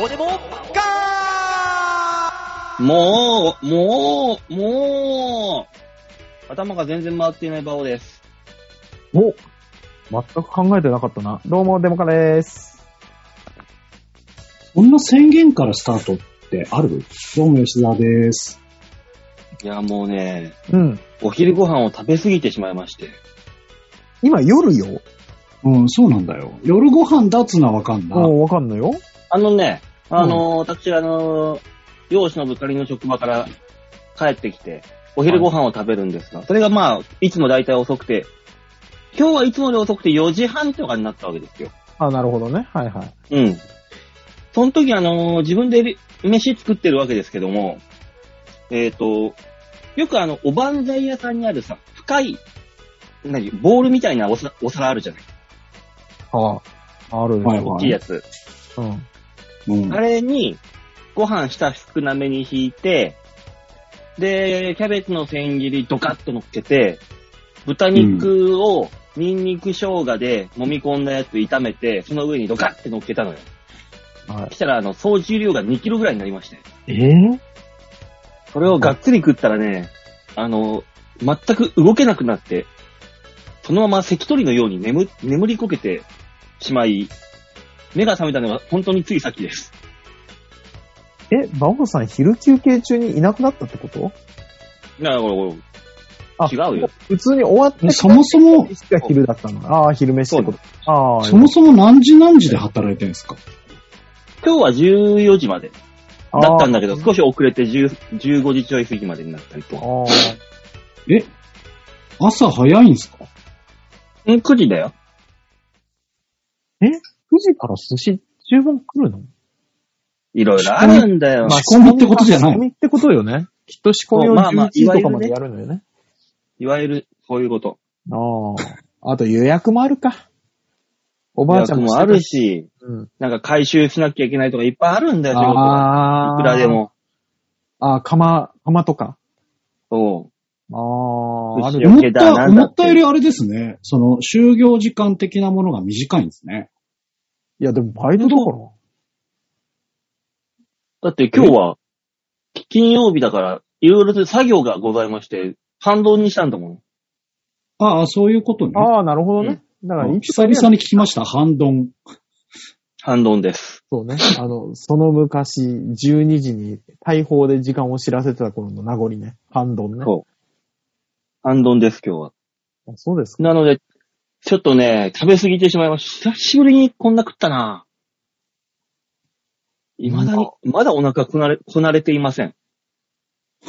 どうでもガもう、もう、もう、頭が全然回っていないバオです。お全く考えてなかったな。どうも、デモカです。こんな宣言からスタートってある？どうも吉沢です。いや、もうね、うん。お昼ご飯を食べ過ぎてしまいまして。今夜よ。うん、そうなんだよ。夜ご飯だっつのはわかんな。もうわかんのよ。あのね、あのー私、あのー漁師のぶかりの職場から帰ってきて、お昼ご飯を食べるんですが、それがまあ、いつも大体遅くて、今日はいつもより遅くて4時半とかになったわけですよ。あ、なるほどね。はいはい。うん。その時あのー自分で飯作ってるわけですけども、えっ、と、よくあの、おばんざい屋さんにあるさ、深い、何、ボールみたいなお皿あるじゃないああ、あるでしょ。はいはい大きいやつ。うん。うん。あれに、ご飯下少なめに引いて、で、キャベツの千切りドカッと乗っけて、豚肉をニンニク生姜で揉み込んだやつ炒めて、その上にドカッて乗っけたのよ。はいそしたら、あの、総重量が2キロぐらいになりまして。えぇ、それをがっつり食ったらね、あの、全く動けなくなって、そのまま関取のように眠、眠りこけてしまい、目が覚めたのは本当についさっきです。え、バオさん昼休憩中にいなくなったってこと？だから、これあ違うよ。普通に終わってそもそも、昼だったの。ああ、昼飯ってこと。ああ、そもそも何時何時で働いてるんですか？今日は14時までだったんだけど、少し遅れて10 15時ちょい過ぎまでになったりと。あえ？朝早いんすか？うん、9時だよ。ーえ？?9 時から寿司注文来るの？いろいろあるんだよ。まあ仕込みってことじゃない仕込みってことよね。きっと仕込みをまあまあ11時とかまでやるのよね。いわゆる、そういうこと。ああ。あと予約もあるか。おばあちゃんもある。し、うん。なんか回収しなきゃいけないとかいっぱいあるんだよ、仕事は。ああ。いくらで。も。ああ、釜、釜とか。そう。ああ、あるよ。思っよけだなた、思ったよりあれですね。その、就業時間的なものが短いんですね。いや、でもバイトだから。だって今日は、金曜日だから、いろいろと作業がございまして、反動にしたんだもん。ああ、そういうことね。ああ、なるほどね。だから、久々に聞きました、半ドン。反動です。そうね。あの、その昔、12時に大砲で時間を知らせてた頃の名残ね。ハンドンね。そう。反動です、今日は。あそうですか。なので、ちょっとね、食べ過ぎてしまいました。久しぶりにこんな食ったな。未だに、まだお腹こなれ、こなれていません。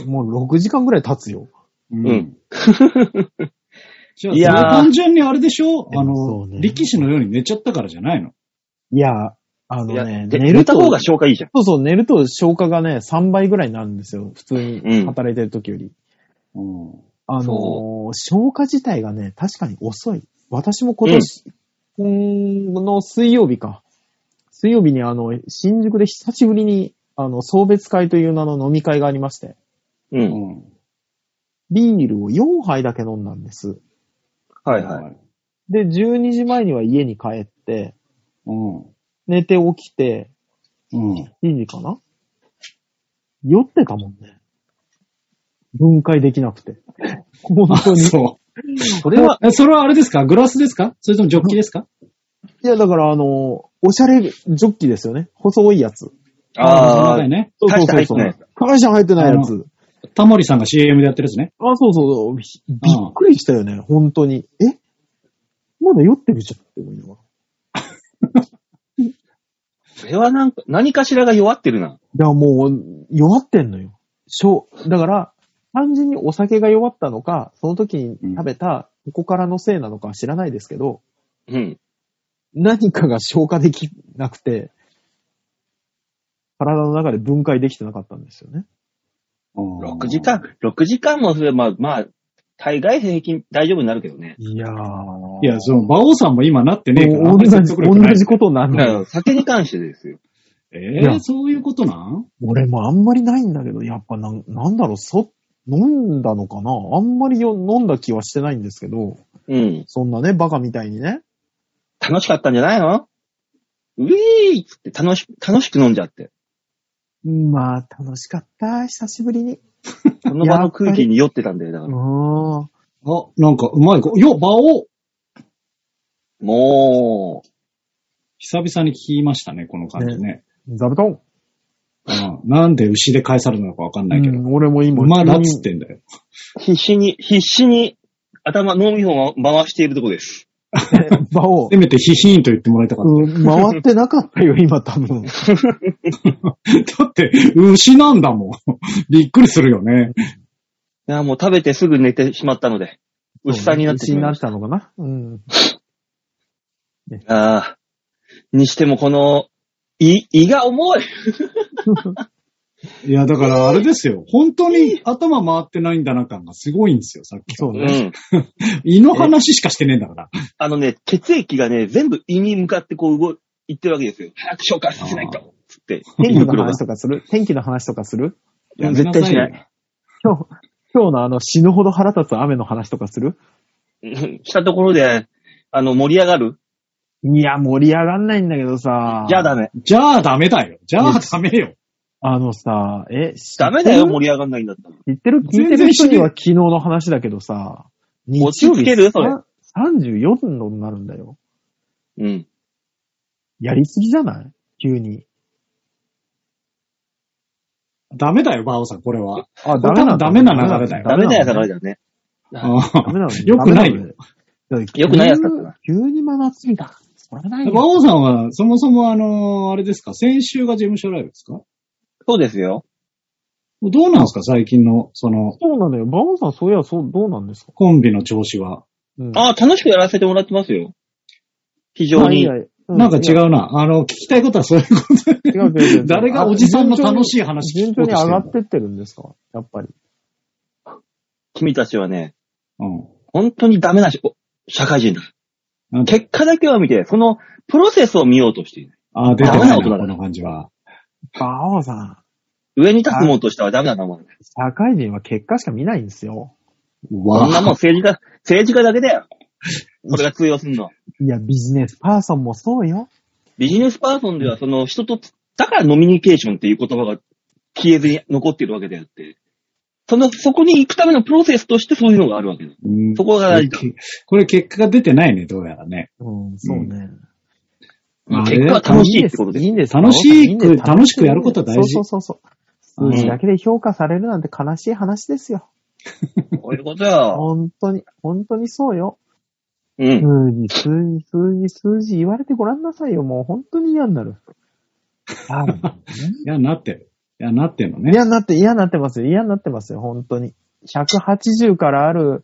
もう6時間ぐらい経つよ。ううん。じゃあ、いや単純にあれでしょ？あその、うね力士のように寝ちゃったからじゃないの？いや、あのね、で寝ると、寝た方が消化いいじゃん。そうそう、寝ると消化がね、3倍ぐらいになるんですよ。普通に働いてる時より。うん。あのそー消化自体がね、確かに遅い。私も今年、うーん、の水曜日か。水曜日にあの、新宿で久しぶりに、あの、送別会という名の飲み会がありまして、う。うんん。ビールを4杯だけ飲んだんです。はいはい。い。で、12時前には家に帰って、うん。寝て起きて、うん。7時かな？酔ってたもんね。分解できなくて。本 あ、当に。そ それは、それはあれですか？グラスですか？それともジョッキですか？いや、だからあの、おしゃれジョッキですよね。細いやつ。ああ、ね。そうそうそうそう。大して大して入ってないやつ。タモリさんが CM でやってるやつね。あ、そうそうそう。びびっくりしたよね、本当に。え？まだ酔ってるじゃんって思いながら。それはなんか、何かしらが弱ってるな。いや、もう、弱ってんのよ。しょう、だから、単純にお酒が弱ったのか、その時に食べた、ここからのせいなのかは知らないですけど、うん。何かが消化できなくて、体の中で分解できてなかったんですよね。6時間、6時間もすれば、まあ、大概平均大丈夫になるけどね。いやー。いや、その、馬王さんも今なってねえから。同じ、同じことなんだから酒に関してですよ。えいやー、そういうことなん？俺もあんまりないんだけど、やっぱなん、なんだろう、そ、飲んだのかな？あんまりよ飲んだ気はしてないんですけど、うん。そんなね、バカみたいにね。楽しかったんじゃないの？ウィーイっつって楽し、楽しく飲んじゃって。まあ、楽しかった。久しぶりに。その場の空気に酔ってたんだよ、だかうら。ん。あ、なんかうまい子。よ、馬王も久々に聞きましたね、この感じね。座布団。うんなんで牛で返されるのかわかんないけど。うん、俺も今、馬だっつってんだよ。う、必死に、必死に頭、脳みそを回しているとこです。馬をせ、めてヒヒーンと言ってもらいたかっうん、回ってなかったよ、今多分。た。だって、牛なんだもん。びっくりするよね。いや、もう食べてすぐ寝てしまったので、牛さんになってし牛になっまいました。たのかな？うん。ああ。にしてもこの、胃、胃が重い。いや、だからあれですよ。本当に頭回ってないんだな感がすごいんですよ、さっき。そううね。ん。胃の話しかしてねえんだから。あのね、血液がね、全部胃に向かってこう動い、いってるわけですよ。早く消化させないと。つって。天気の話とかする？天気の話とかする？絶対しない。今日、今日のあの死ぬほど腹立つ雨の話とかする？うんしたところで、あの、盛り上がる？いや、盛り上がんないんだけどさ。じゃあダメ。じゃあダメだよ。じゃあダメよ。あのさ、え、知ってるダメだよ、盛り上がんないんだったら。知ってる？聞いてる人には昨日の話だけどさ、落ち着ける？それさ34度になるんだよ。うん。やりすぎじゃない？急に。ダメだよ、バオさん、これは。あ、これ多分ダメな流れだよダメだよ、ダメ流れだよね。ダメなの よくないよ。よくないやつだったな急に真夏日だ。それはないバよ。オさんは、そもそもあの、あれですか、先週が事務所ライブですか？そうですよ。どうなんですか、最近の、その、そうなのよ。バオさん、そういや、そう、どうなんですか？コンビの調子は。うんああ、楽しくやらせてもらってますよ。非常に。まあいいやうなんか違うな。あの、聞きたいことはそういうこと。違う違う違う誰がおじさんの楽しい話聞順調に上こうとしてんの？がってってるんですか？やっぱり。君たちはね、うん本当にダメなしお社会人だ。結果だけは見て、そのプロセスを見ようとしている。あー、出てダメなな、ない大人だこの感じは。バオさん、上に立つものとしてはダメだと思う。社会人は結果しか見ないんですよ。こんなもんわ政治家、政治家だけだよ。それが通用するの。いや、ビジネスパーソンもそうよ。ビジネスパーソンではその人と、だからノミニケーションっていう言葉が消えずに残っているわけであって、その、そこに行くためのプロセスとしてそういうのがあるわけだ。うんそこが大事だ。これ結果が出てないね、どうやらね。うん、そうね。まあ結果は楽しいってことです。いいんです楽しく楽しくやることは大事そうそうそうそう。数字だけで評価されるなんて悲しい話ですよ。こういうことよ。本当に、本当にそうよ。うん。数字、数字、数字、数字言われてごらんなさいよ。もう本当に嫌になる。あ いや、なってる。いや、なってんのね。嫌になって、嫌になってますよ。嫌になってますよ。本当に。180からある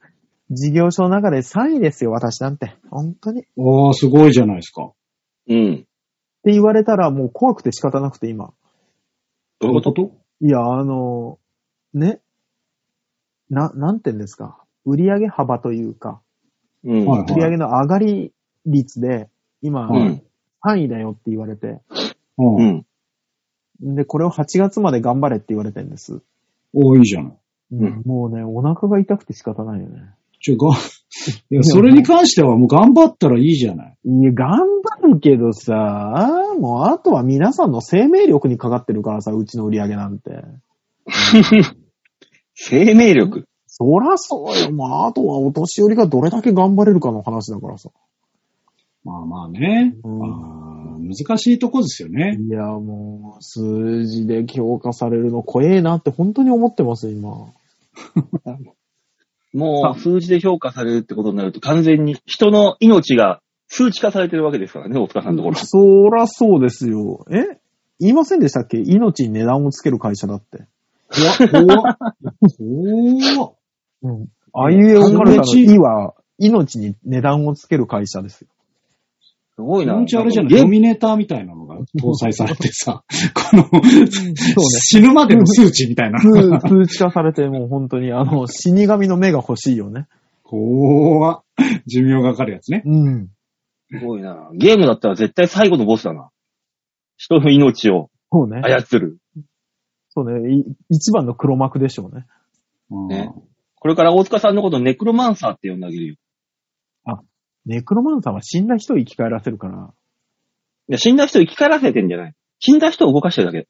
事業所の中で3位ですよ。私なんて。本当に。っておー、すごいじゃないですか。うん。言われたらもう怖くて仕方なくて今。どういうこと？といや、あの、ね。な、なんて言うんですか。売上幅というか、うん。はい売上の上がり率で、今、うん。3位だよって言われて、う。うんん。で、これを8月まで頑張れって言われてるんです。おー、いいじゃない。んもうね、お腹が痛くて仕方ないよね。ちょ、が、いや、それに関してはもう頑張ったらいいじゃない。いや、頑張るけどさ、もうあとは皆さんの生命力にかかってるからさ、うちの売り上げなんて。生命力？そらそうよ。もうあとはお年寄りがどれだけ頑張れるかの話だからさ。まあまあね。うんあー難しいとこですよね。いや、もう、数字で評価されるの怖えなって本当に思ってます、今。もう数字で評価されるってことになると完全に人の命が数値化されてるわけですからね、大塚さんのところ。そらそうですよ。え？言いませんでしたっけ？命に値段をつける会社だって。怖っ。怖っ。うん。あいうえおかるたのいは、命に値段をつける会社ですよ。すごいな。気持ちあれじゃないゲノミネーターみたいなのが 搭載されてさ、この。死ぬまでの数値みたいな。数数値化されて、もう本当に、あの、死神の目が欲しいよね。怖っ。寿命がかかるやつね。うん。すごいな。ゲームだったら絶対最後のボスだな。人の命をそうね。操る。そうね。い一番の黒幕でしょうね。うんねこれから大塚さんのことネクロマンサーって呼んであげるよ。ネクロマンさんは死んだ人を生き返らせるから。や死んだ人を生き返らせてんじゃない死んだ人を動かしてるだけ。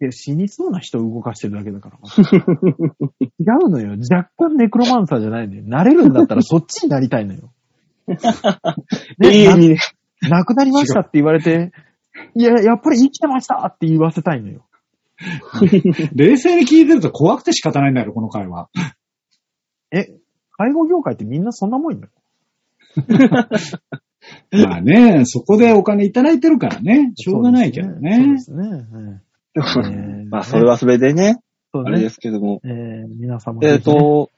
いや、死にそうな人を動かしてるだけだから。違うのよ。若干ネクロマンサーじゃないのよ。なれるんだったらそっちになりたいのよ。永遠にね。な亡くなりましたって言われて、いや、やっぱり生きてましたって言わせたいのよ。冷静に聞いてると怖くて仕方ないんだよ、この会話。え、介護業界ってみんなそんなもんよ。まあね、そこでお金いただいてるからね、しょうがないけどそうね。ですね。そうですね。まあ、それはそれでね、そうねあれですけども。えー、皆様、えっ、、と、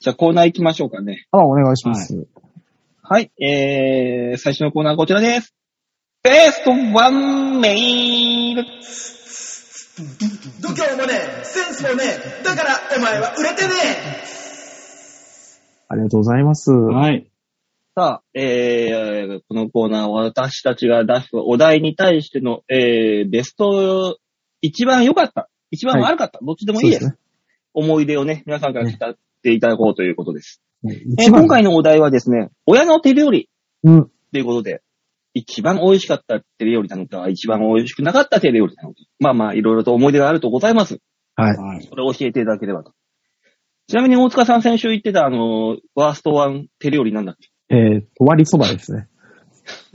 じゃあコーナー行きましょうかね。あ、お願いします。はい、えー、最初のコーナーはこちらです。ベストワンメール度胸もねえ、センスもねえ、だからお前は売れてねありがとうございます。はい。さあ、えー、このコーナーは私たちが出すお題に対しての、えー、ベスト、一番良かった、一番悪かった、どっちでもいいです。そう思い出をね、皆さんから聞かっていただこうということです。ねえー今回のお題はですね、親の手料理うん。ということで、一番美味しかった手料理なのか、一番美味しくなかった手料理なのか。まあまあ、いろいろと思い出があるとございます。はい。はい。それを教えていただければと。ちなみに大塚さん先週言ってた、あの、ワーストワン手料理なんだっけえー、割りそばですね。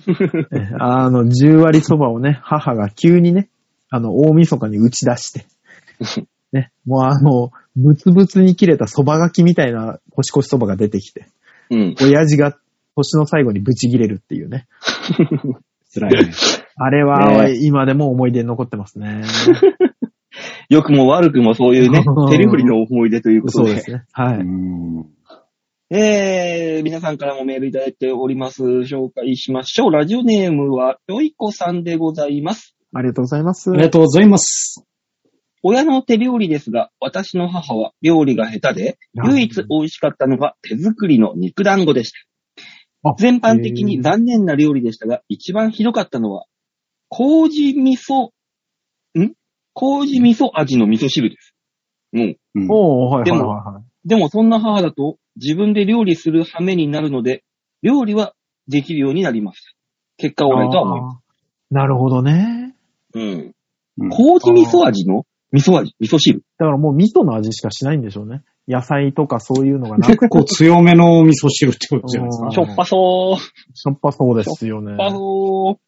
えーあの、10割そばをね、母が急にね、あの、大晦日に打ち出して、ね、もうあの、ブツブツに切れたそばがきみたいな年越しそばが出てきて、うん。親父が年の最後にブチ切れるっていうね。辛いね。あれはね今でも思い出に残ってますね。良くも悪くもそういうね、手料理の思い出ということで。そうですね。はうい。ん。えー、皆さんからもメールいただいております。紹介しましょう。ラジオネームは、よいこさんでございます。ありがとうございます。ありがとうございます。親の手料理ですが、私の母は料理が下手で、唯一美味しかったのが手作りの肉団子でした。あ全般的に残念な料理でしたが、一番ひどかったのは、麹味噌、ん？麹味噌味の味噌汁です。うん。うんおー、はいでもはいはいはい。でもそんな母だと自分で料理する羽目になるので、料理はできるようになりました。結果オーライとは思います。なるほどね。うん。うん麹味噌味の？味噌味、味噌汁？だからもう味噌の味しかしないんでしょうね。野菜とかそういうのがなく結構強めの味噌汁ってことじゃないですかうん。しょっぱそう。ししょっぱそうですよねょっ。ぱそ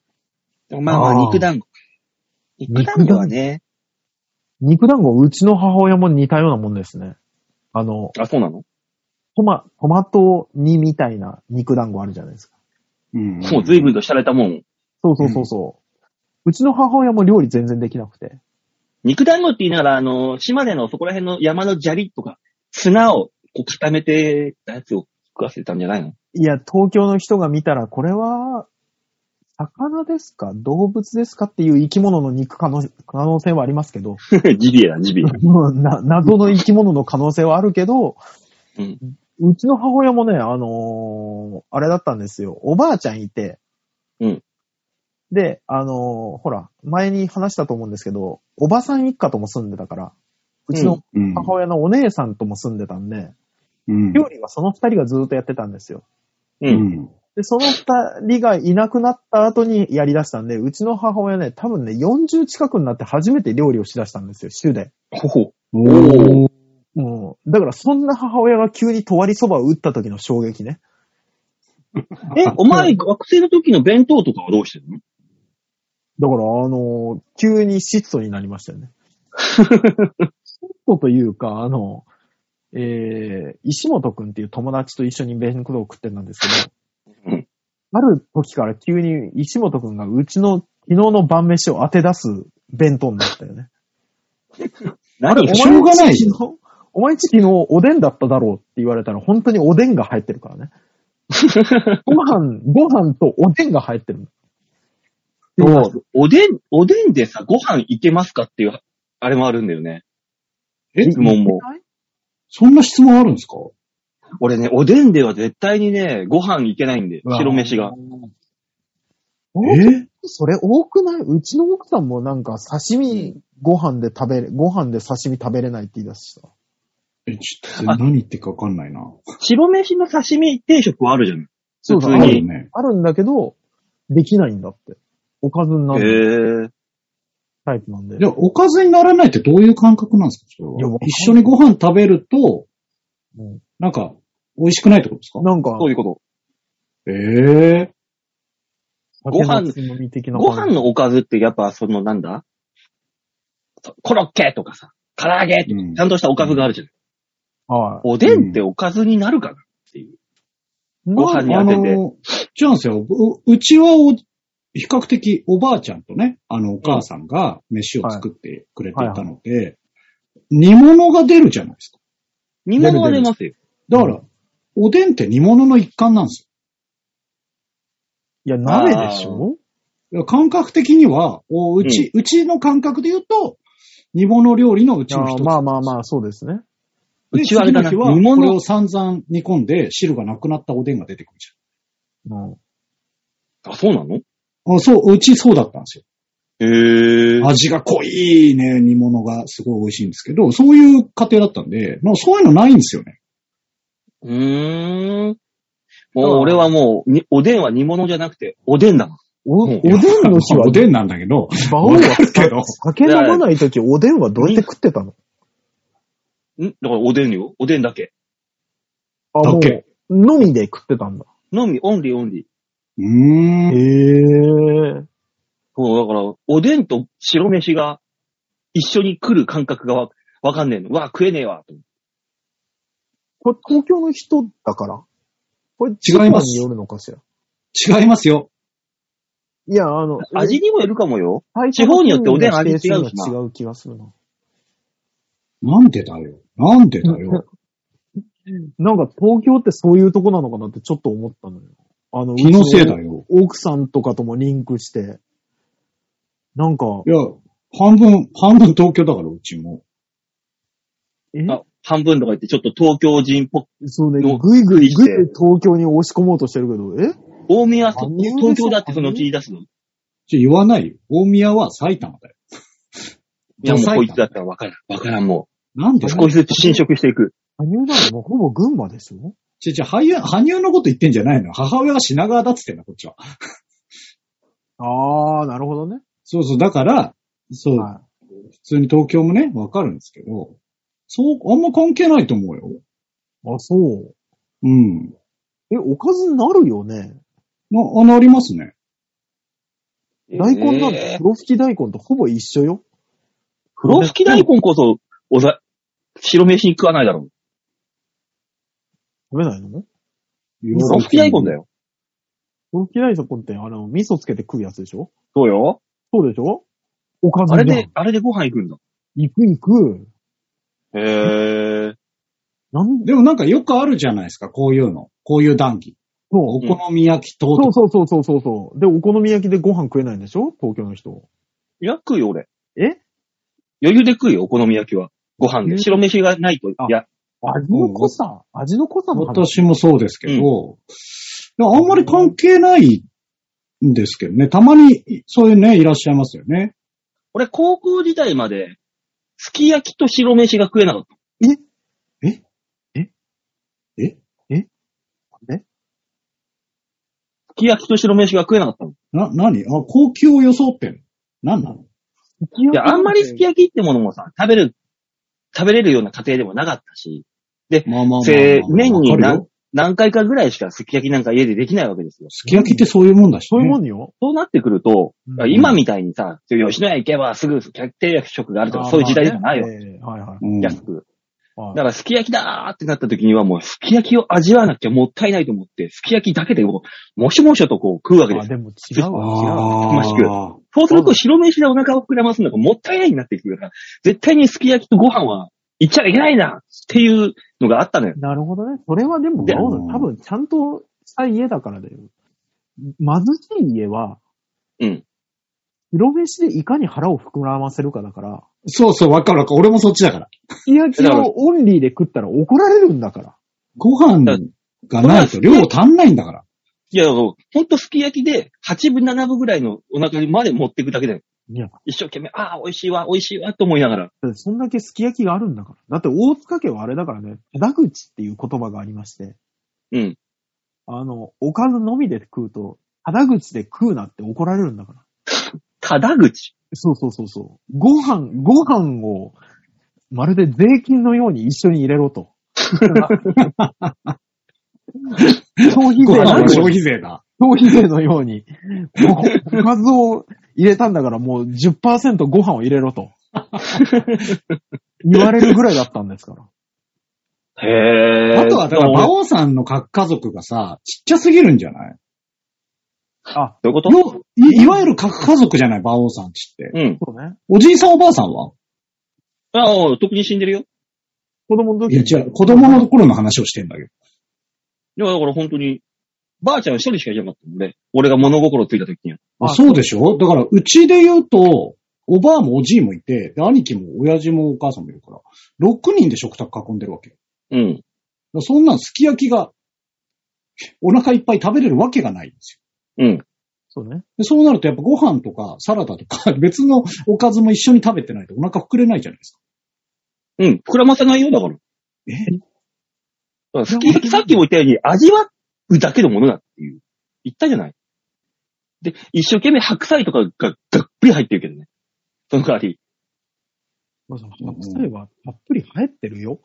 う。まあまあ肉団子。肉団子はね。肉団子、うちの母親も似たようなもんですね。あの、あ、そうなの？トマ、トマト煮みたいな肉団子あるじゃないですか。うんもう随分と洒落たもん。そうそうそうそう。うちの母親も料理全然できなくて。肉団子って言いながら、あの、島根のそこら辺の山の砂利とか、砂をこう固めてたやつを食わせてたんじゃないの？いや、東京の人が見たら、これは、魚ですか？動物ですか？っていう生き物の肉可能可能性はありますけど、ジビエだ、ジビエ。うんな謎の生き物の可能性はあるけど、うん。うちの母親もね、あのーあれだったんですよ。おばあちゃんいて、うん。で、あのーほら、前に話したと思うんですけど、おばさん一家とも住んでたから、うちのうん。母親のお姉さんとも住んでたんで、うん。料理はその二人がずっとやってたんですよ。う。うんん。で、その二人がいなくなった後にやり出したんで、うちの母親ね、多分ね、40近くになって初めて料理をしだしたんですよ、週で。ほほ。おー。もう、だからそんな母親が急にとわりそばを打った時の衝撃ね。え、お前、学生の時の弁当とかはどうしてるの？だから、あの、急に質素になりましたよね。質素というか、あの、えー、石本くんっていう友達と一緒に弁当を食ってたんですけど、うんある時から急に石本くんがうちの昨日の晩飯を当て出す弁当になったよね。何おしょうがないお前んち昨日おでんだっただろうって言われたら本当におでんが入ってるからね。ご飯、ご飯とおでんが入ってる。そう、おでん、おでんでさ、ご飯いけますかっていう、あれもあるんだよね。え質問も。そんな質問あるんですか？俺ね、おでんでは絶対にね、ご飯いけないんで、白飯が。え？それ多くない？うちの奥さんもなんか刺身ご飯で食べれ、ご飯で刺身食べれないって言い出した。え、ちょっと何言ってるかわかんないな。白飯の刺身定食はあるじゃん。そうだ普通にあるよね。あるんだけど、できないんだって。おかずになへるえ。タイプなんで。いや、おかずにならないってどういう感覚なんですか？それはいやわかんない一緒にご飯食べると、うんなんか、美味しくないってことですか？なんかそう、いうこええご飯酒のつまみ的と。なご飯のおかずってやっぱそのなんだ？コロッケとかさ、唐揚げとか、うんちゃんとしたおかずがあるじゃん。はおでんっておかずになるかなっていう。い。ご飯にあ当てて。の、違うんですよ。ううちはお、比較的おばあちゃんとね、あの、お母さんが飯を作ってくれていたので、煮物が出るじゃないですか。煮物は出ますよ。だから、おでんって煮物の一環なんですいや、鍋でしょ？よ。いや感覚的には、おうち、うちの感覚で言うと、煮物料理のういちの一つ。やまあまあまあ、そうですね。うちはあれだな、煮物はこれを。散々煮込んで、汁がなくなったおでんが出てくるじうん。あ、そうなの？ゃん。あそう、うちそうだったんですよ。へえ。味が濃いね、煮物がすごい美味しいんですけど、そういう家庭だったんで、まあそういうのないんですよね。うーん。もう俺はもう、におでんは煮物じゃなくて、おでんだもん。お、おうんでんの日は、おでんなんだけど、馬王はけど酒飲まないときおでんはどうやって食ってたの？ん？だからおでんよ。おでんだけ。あ、もだけう、のみで食ってたんだ。のみ、オンリーオンリー。うーん。へえ。そう、だから、おでんと白飯が一緒に来る感覚がわわかんねえの。うわ、食えねえわ。と思ってこれ東京の人だから？これ違います地方によるのかしら？違いますよ。いや、あの、味にもよるかもよ。最地方によっておでん味違うしな違う気がするな。なんでだよ。なんでだよ。なんか東京ってそういうとこなのかなってちょっと思ったのよ。あの、気のせいだよ。よ。奥さんとかともリンクして。なんか、いや、半分、半分東京だから、うちも。え？あ、半分とか言って、ちょっと東京人っぽく。そうね、のぐいぐいしてぐい東京に押し込もうとしてるけど、え？大宮は東京だってそのうち言い出すの？いちょ言わないよ。大宮は埼玉だよ。や、もうこいつだったらわからん。わからん、もう。なんで少しずつ侵食していく。羽生なのもうほぼ群馬でしょちょ、ちょ、羽生、羽生のこと言ってんじゃないの母親が品川だっつってんだ、こっちは。あー、なるほどね。そうそう、だから、そう、は普通に東京もね、わかるんですけど、そう、あんま関係ないと思うよ。い。あ、そう。うん。え、おかずになるよね。な、あ、なりますね。大根なんて、えー黒吹き大根とほぼ一緒よ。黒吹き大根こそ、おざ、白飯に食わないだろう。食べないの？黒吹き大根だよ。黒吹き大根って、あの、味噌つけて食うやつでしょ？そうよ。そうでしょ？おかずじゃんあれで、あれでご飯行くんだ。行く行く。へえ。なん？で、でもなんかよくあるじゃないですか、こういうの。こういう談義。おそう。好み焼きとそう。そうそうそうそうそう。で、お好み焼きでご飯食えないんでしょ？東京の人。いや、食うよ、俺。え？余裕で食うよ、お好み焼きは。ご飯で。え白飯がないと、いあや、味の濃さ、味の濃さの話。私もそうですけど、いやあんまり関係ないんですけどね。たまにそういうね、いらっしゃいますよね。俺、高校時代まで、すき焼きと白飯が食えなかった。すき焼きと白飯が食えなかったの。な、なにあ、高級を装ってんの？なんなの？いや、あんまりすき焼きってものもさ、食べる、食べれるような家庭でもなかったし、まあまあまあまあせ年に何わかるよ何回かぐらいしかすき焼きなんか家でできないわけですよ。すき焼きってそういうもんだし、ね。そういうもんよ。そうなってくると、うん今みたいにさ、吉野家行けばすぐ定約食があるとか、そういう時代じゃないよ。よ。ええはいはい。うん安く。はいだから、すき焼きだーってなった時にはもう、すき焼きを味わわなきゃもったいないと思って、すき焼きだけでもう、もしもしょとこう食うわけであ、す。でも違うわ、違うわ。あたくましくそうすると白飯でお腹を膨らますのがもったいないになってくるから、絶対にすき焼きとご飯は行っちゃいけないなっていうのがあったのよ。なるほどね。それはでも、で多分ちゃんとした家だからだよ。貧しい家は、うん。白飯でいかに腹を膨らませるかだから、そうそう、わかるわかる。俺もそっちだから。すき焼きをオンリーで食ったら怒られるんだから。ご飯がないと量足んないんだから。いや、ほんとすき焼きで8分7分ぐらいのお腹にまで持っていくだけだよ。いや、一生懸命、ああ、美味しいわ、美味しいわ、と思いながら。そんだけすき焼きがあるんだから。だって大塚家はあれだからね、手口っていう言葉がありまして、うん。あの、おかずのみで食うと、ただ口で食うなって怒られるんだから。ただ口？そうそうそうそう。ご飯、ご飯を、まるで税金のように一緒に入れろと。消費税 消費税だ。消費税のように、もうおかずを入れたんだからもう10%ご飯を入れろと。言われるぐらいだったんですから。へー。あとは、だから、馬王さんの各家族がさ、ちっちゃすぎるんじゃない？あ、どういうこと？よいいわゆる各家族じゃない、馬王さんちって。うん。そうね。おじいさんおばあさんは？ああ、特に死んでるよ。子供の時いや、違う、子供の頃の話をしてんだけど。いや、だから本当に、ばあちゃん一人しかいなかったもんね。俺が物心ついた時には。あそうでしょ？だから、うちで言うと、おばあもおじいもいて、で兄貴も親父もお母さんもいるから、6人で食卓囲んでるわけ。うん。らそんなんすき焼きが、お腹いっぱい食べれるわけがないんですよ。うん。そうね。でそうなるとやっぱご飯とかサラダとか 別のおかずも一緒に食べてないとお腹膨れないじゃないですか。うん。膨らませないよ、だから。え？すき焼きさっきも言ったように、味わうだけのものだっていう。言ったじゃない。で、一生懸命白菜とかががっぷり入ってるけどね。その代わり。まあ、その白菜はたっぷり入ってるよ。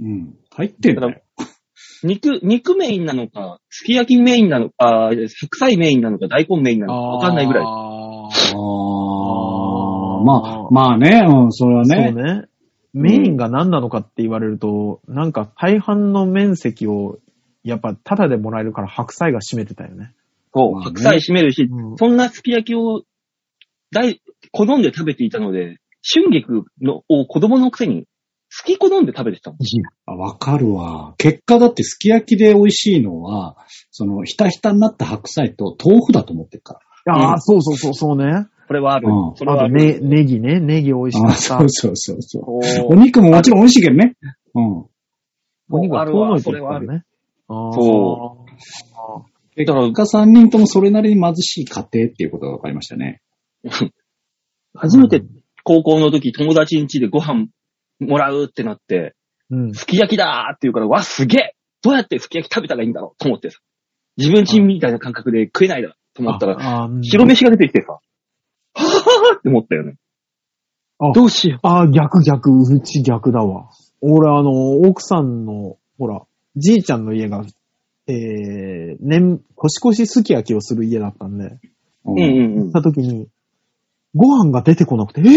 うん。入ってんだよ。肉、肉メインなのか、すき焼きメインなのか、あー白菜メインなのか、大根メインなのか、わかんないぐらい。あああ、まあ、まあね、うん、それはそうね。ね。メインが何なのかって言われると、なんか大半の面積を、やっぱタダでもらえるから白菜が占めてたよね。そう、白菜締めるし、うんそんなすき焼きを大、好んで食べていたので、春菊のを子供のくせに好き好んで食べてたもん。あわかるわ。結果だってすき焼きで美味しいのは、その、ひたひたになった白菜と豆腐だと思ってるから。ああ、うんそうそうそう、そうね。これはある。うんそれはあとね、ネギね、ネギ美味しかあった。そうそうそうそう。そうお肉ももちろん美味しいけどね。うん。お肉があるわ遠のいれはあるるからね。あーそ結果3人ともそれなりに貧しい家庭っていうことが分かりましたね。初めて高校の時友達ん家でご飯もらうってなって、うん。すき焼きだーって言うから、わ、すげえどうやってすき焼き食べたらいいんだろうと思ってさ。自分家みたいな感覚で食えないだと思ったら、白飯が出てきてさ、はぁって思ったよね。あどうしよああ、逆逆、うち逆だわ。俺、あの、奥さんの、ほら、じいちゃんの家が、えー、年、年越しすき焼きをする家だったんで、うう。うんうんうん行っ。た時に、ご飯が出てこなくて、えぇ、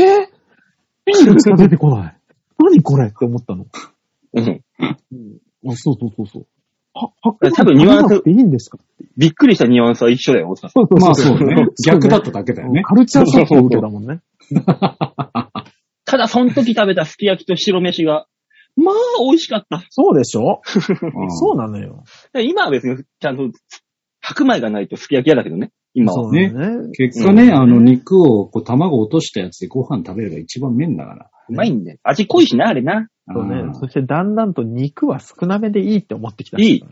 ビールしか出てこない。何これって思ったの。うん。あ、そうそうそうそう。多分ニュアンスいいんですか？びっくりしたニュアンスは一緒だよ、大塚さん。そうまあ そうね。逆だっただけだよね。カルチャーショックを受けたもんね。ただ、その時食べたすき焼きと白飯が、まあ、美味しかった。そうでしょ？うんそうなのよ。今は別に、ちゃんと、白米がないとすき焼き屋だけどね。今は。そうなのね。結果ね、あの肉をこう卵落としたやつでご飯食べれば一番麺だから。うまいんで。味濃いしな、あれな。そうねそしてだんだんと肉は少なめでいいって思ってきた、ね。いい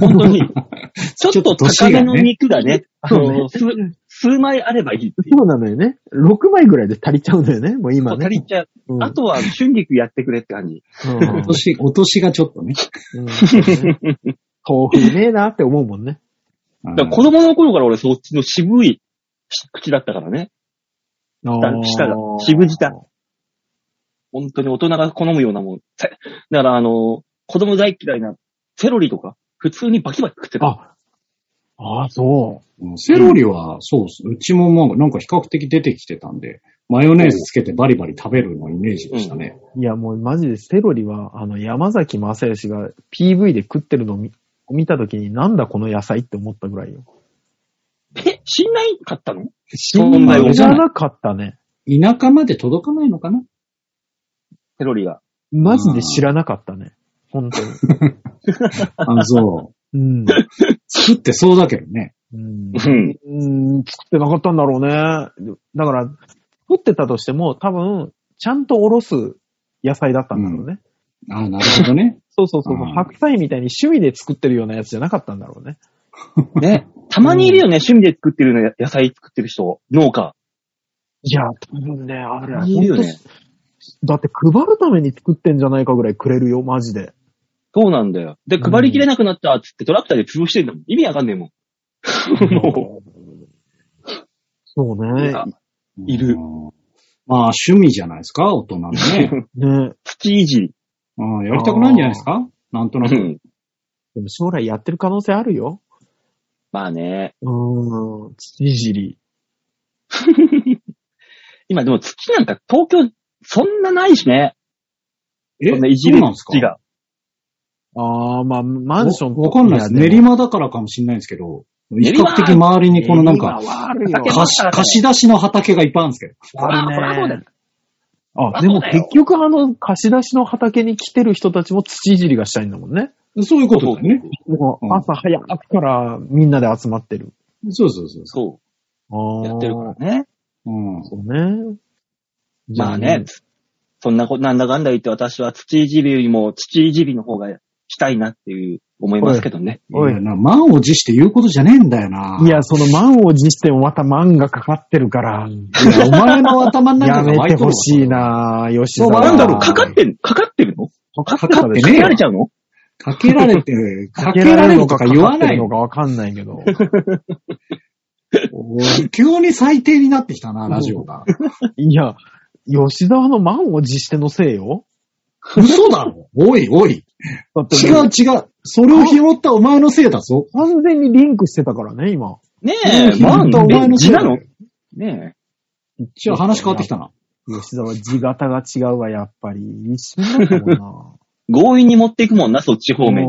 本当に。ちょっと高めの肉がね、あそうねの、数数枚あればいい。そうなのよね。6枚ぐらいで足りちゃうんだよね。もう今ね。足りちゃう。うんあとは春菊やってくれって感じ。うん落とし、落としがちょっとね。うんそうね豆腐うめえなって思うもんね。だから子供の頃から俺そっちの渋い口だったからね。舌が渋舌本当に大人が好むようなもん。せだからあの、子供大嫌いなセロリとか、普通にバキバキ食ってた。あ、ああ、そうんセロリは、そうっす。うちもまあなんか比較的出てきてたんで、マヨネーズつけてバリバリ食べるのイメージでしたね。う。いや、もうマジでセロリは、あの、山崎正義が PV で食ってるのを見見たときに、なんだこの野菜って思ったぐらいよ。え、知んないかったの？信頼をじゃなかったね。田舎まで届かないのかな？セロリが。マジで知らなかったね。本当に。あ、そう。うん。作ってそうだけどね。うんうん。うん、作ってなかったんだろうね。だから、作ってたとしても、多分、ちゃんとおろす野菜だったんだろうね。あなるほどね。そうそうそう。うん白菜みたいに趣味で作ってるようなやつじゃなかったんだろうね。ね。たまにいるよね、趣味で作ってるの野菜作ってる人。農家。いや、多分ね、あれ、いるよねだって配るために作ってんじゃないかぐらいくれるよ、マジで。そうなんだよ。で、配りきれなくなったっつってトラクターで潰してんだもん。意味わかんねえもん。も そうね。いるうんまあ、趣味じゃないですか、大人のね。ね。土いじり。うん、やりたくないんじゃないですか？なんとなく。うん。でも将来やってる可能性あるよ。まあね。うーん。土いじり。今でも土なんか東京そんなないしね。え、そんないじるそうなんですか。ああ、まあ、マンションとわわかんないです。や練馬だからかもしれないんですけど、比較的周りにこのなんか、貸し貸し出しの畑がいっぱいあるんですけど。あるねそらそうだよ。あ、でも結局あの、貸し出しの畑に来てる人たちも土いじりがしたいんだもんね。そういうことだよね。朝早くからみんなで集まってる。そうそうそうそそああ。う。やってるからね。う。うん。そうね。まあね。そんなこと、なんだかんだ言って私は土いじりよりも土いじりの方がしたいなっていう思いますけどね。おいいやな、満を持して言うことじゃねえんだよな。いや、その満を持してもまた満がかかってるから、いや、お前の頭のや中がめて湧いとるわほしい。な吉そう沢。なんだろう、かかってん、かかってるの？かかかってかけねえよられちゃうの？かけられて、かかけられるとかか言わないかってるのかわかんないけど。おい急に最低になってきたな、ラジオが。いや、吉沢の満を持してのせいよ。嘘だろおいおい。だって違う違う。それを拾ったお前のせいだぞ。完全にリンクしてたからね、今。ねえ、まあ、を拾ったお前のせいなの？ねじゃあ話変わってきたな。吉沢、字型が違うわ、やっぱり。一緒もんな。え。強引に持っていくもんな、そっち方面。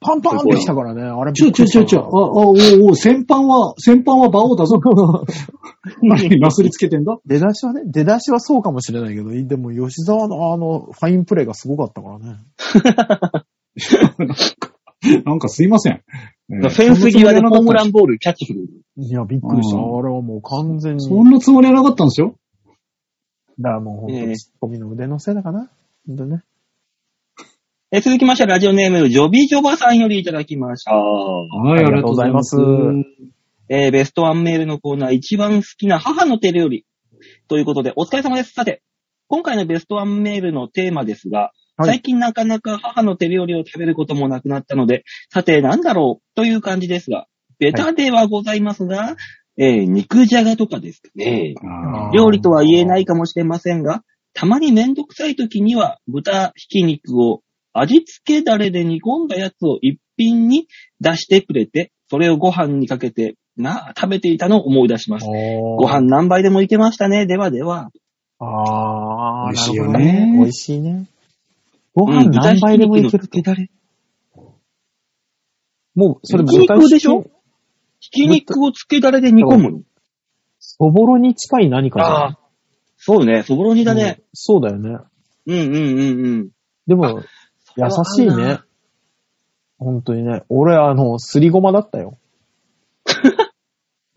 パンパンってきたからね。あれちょちょちょちょ、あ、あ、おうおう、先般は、先般は馬王だぞ。何、なすりつけてんだ？出だしはね、出だしはそうかもしれないけど、でも吉沢のあの、ファインプレーがすごかったからね。なんかすいません。えーフェンス際でホームランボールキャッチする。いや、びっくりした。うんあれはもう完全に。そんなつもりはなかったんですよ。だからもう本当ええにツッコミの腕のせいだかな。本当ね。え続きまして、ラジオネーム、ジョビジョバさんよりいただきました。はい、ありがとうございますえーベストワンメールのコーナー、一番好きな母の手料理。ということで、お疲れ様です。さて、今回のベストワンメールのテーマですが、はい最近なかなか母の手料理を食べることもなくなったので、さて何だろうという感じですが、ベタではございますが、えー肉じゃがとかですかね。料理とは言えないかもしれませんが、たまにめんどくさい時には豚ひき肉を味付けだれで煮込んだやつを一品に出してくれて、それをご飯にかけてな、食べていたのを思い出します。ごご飯何杯でもいけましたね。ではでは。ああ、美味しいよなるほどね美味しいね。ご飯何杯でもいけるって。豚ひき肉の漬けだれもう、それひき肉でしょ？豚ひき肉を漬けだれで煮込むの？そぼろに近い何かじゃんああ。そうね。そぼろ煮だね。うんそうだよね。うんうんうんうん。でも、優しいね。本当にね。俺、あの、すりごまだったよ。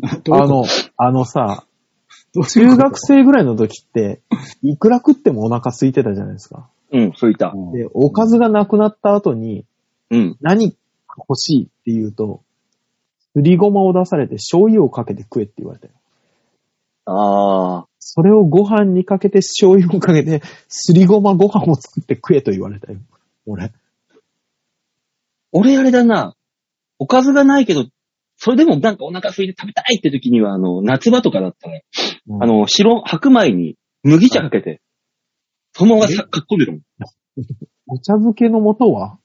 あの、あのさ、中学生ぐらいの時って、いくら食ってもお腹空いてたじゃないですか。うん、そういった。うんで、おかずがなくなった後に、うん。何欲しいって言うと、すりごまを出されて醤油をかけて食えって言われたよ。ああ。それをご飯にかけて醤油をかけて、すりごまご飯を作って食えと言われたよ。俺。俺あれだな。おかずがないけど、それでもなんかお腹空いて食べたいって時には、あの、夏場とかだったら、うんあの、白、白米に麦茶かけて、そのままさ、かっこんでるお茶漬けの素は？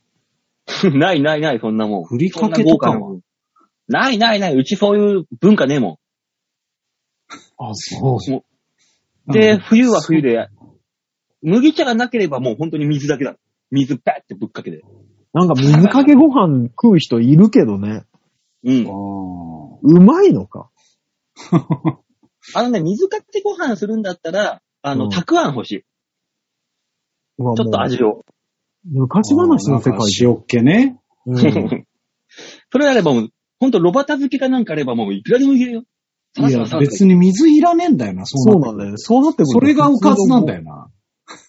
もん。ないないない、そんなもん。ふりかけとかもんないないない、うちそういう文化ねえもあ、そう。で、うん冬は冬で、麦茶がなければもう本当に水だけだ。水パッてぶっかけて。なんか水かけご飯食う人いるけどね。うん。あうまいのか。あのね、水かけご飯するんだったら、あの、うんたくあん欲しい。ちょっと味を。昔話の世界塩っ気ね。うん それあればもう、ほんと、ロバタ漬けかなんかあればもういくらでもいけるよ。いや、別に水いらねえんだよな、そうなんだよね。そうなってくるとそれがおかずなんだよな。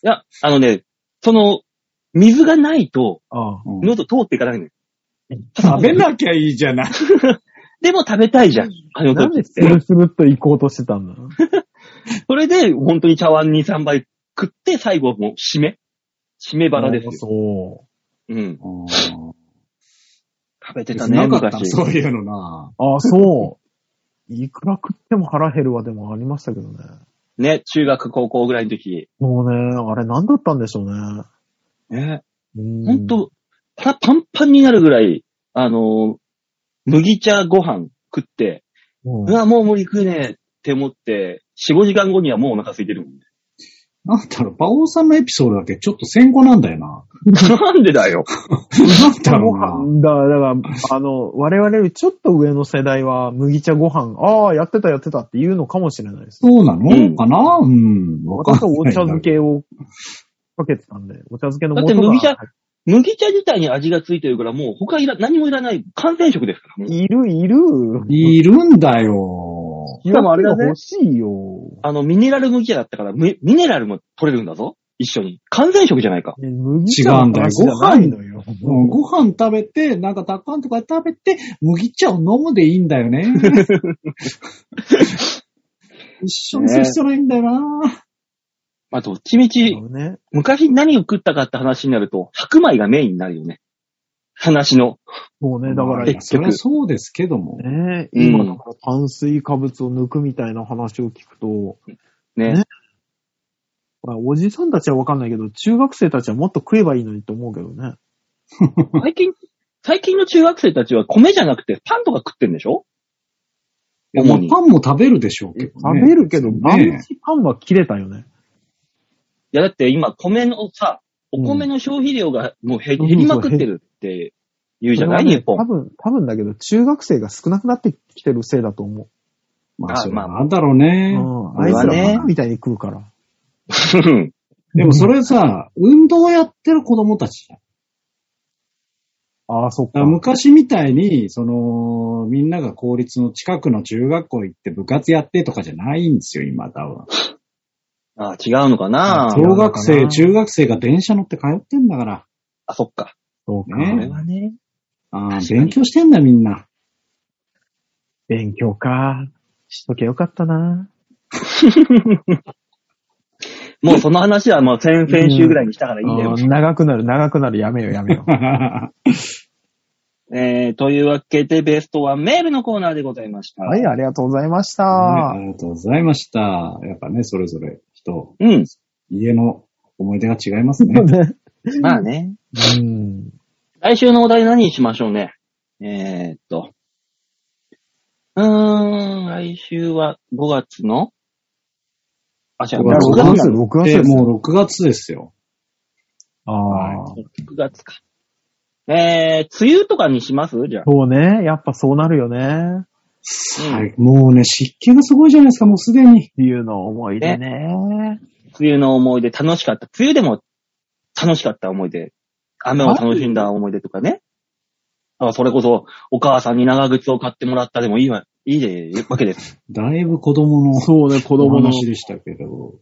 いや、あのね、その、水がないと、喉通っていかないのよ。食べなきゃいいじゃない。でも食べたいじゃん。あの時って。スルスルっと行こうとしてたんだ？それで、本当に茶碗2、3杯食って、最後もう締め。締め腹ですよ。そうん。うん食べてたね、なかった昔。そういうのな。ああ、そう。いくら食っても腹減るわでもありましたけどね。ね、中学、高校ぐらいの時。もうね、あれ何だったんでしょうね。ね、うんほんと、腹パンパンになるぐらい、あのー、麦茶ご飯食って、うんうわ、もう無理食えねえって思って、4、5時間後にはもうお腹空いてるもんね。なんだろう、馬王さんのエピソードだけちょっと先行なんだよな。なんでだよ。なんだろごうな。飯だ、だから、あの、我々よりちょっと上の世代は麦茶ご飯、ああ、やってたやってたって言うのかもしれないです。そうなの、うんかな？うん。わかん私はお茶ないな漬けをかけてたんで、お茶漬けのだっ素がて麦茶麦茶自体に味がついてるから、もう他いら、何もいらない完全食ですから。いる、いる。いるんだよ。しかもあれだぜ欲しいよ。あの、ミネラル麦茶だったから、ミミネラルも取れるんだぞ。一緒に。完全食じゃないか。ね麦茶の話じゃないのよ。うんご飯食べて、なんかたくあんとか食べて、麦茶を飲むでいいんだよね。一緒にする必要ないんだよな。まあ、どっちみち、ね。昔何を食ったかって話になると、白米がメインになるよね。話の。そうね、だから、えね、そうですけども。うん今だから炭水化物を抜くみたいな話を聞くと、ね。ねまあおじさんたちはわかんないけど、中学生たちはもっと食えばいいのにと思うけどね。最近、最近の中学生たちは米じゃなくてパンとか食ってんでしょ？いやまあパンも食べるでしょうけどね。食べるけど、毎ね日パンは切れたよね。いや、だって今、米のさ、お米の消費量がもう減うん減りまくってるって言うじゃない？ね日本多。分、多分だけど、中学生が少なくなってきてるせいだと思まあ、まあはなんだろうう。ね。うん。あいつらバカみたいに食うから。でもそれさ、運動やってる子供たちじゃん。ああ、そっか。昔みたいに、その、みんなが公立の近くの中学校行って部活やってとかじゃないんですよ、今多分。あ違うのかな？小学生、中学生が電車乗って通ってんだから。あ、そっか。そうか。ねこれはね。ああ勉強してんだみんな。勉強か。しとけよかったな。もうその話はもう先々週ぐらいにしたからいいんだよあ。ー長くなる、長くなる。やめよ、やめよ。えー、というわけでベストはメールのコーナーでございました。はい、ありがとうございましねあた。りがとうございました。やっぱね、それぞれ人、うん。家の思い出が違いますね。ね まあね。うん。来週のお題何にしましょうね？えー、っと。うーん、来週は5月の？あ、違う、5 6月月6月で。もう6月ですよ。ああ。6月か。えー、梅雨とかにします？じゃあ。そうね。やっぱそうなるよね。はい。もうね、湿気がすごいじゃないですか、もうすでに。っていうの思い出ね。梅雨の思い出楽しかった。梅雨でも楽しかった思い出。雨を楽しんだ思い出とかね。あそれこそ、お母さんに長靴を買ってもらったでもいいわ、いいで、わけです。だいぶ子供のそうね、子お供の。話でしたけど。も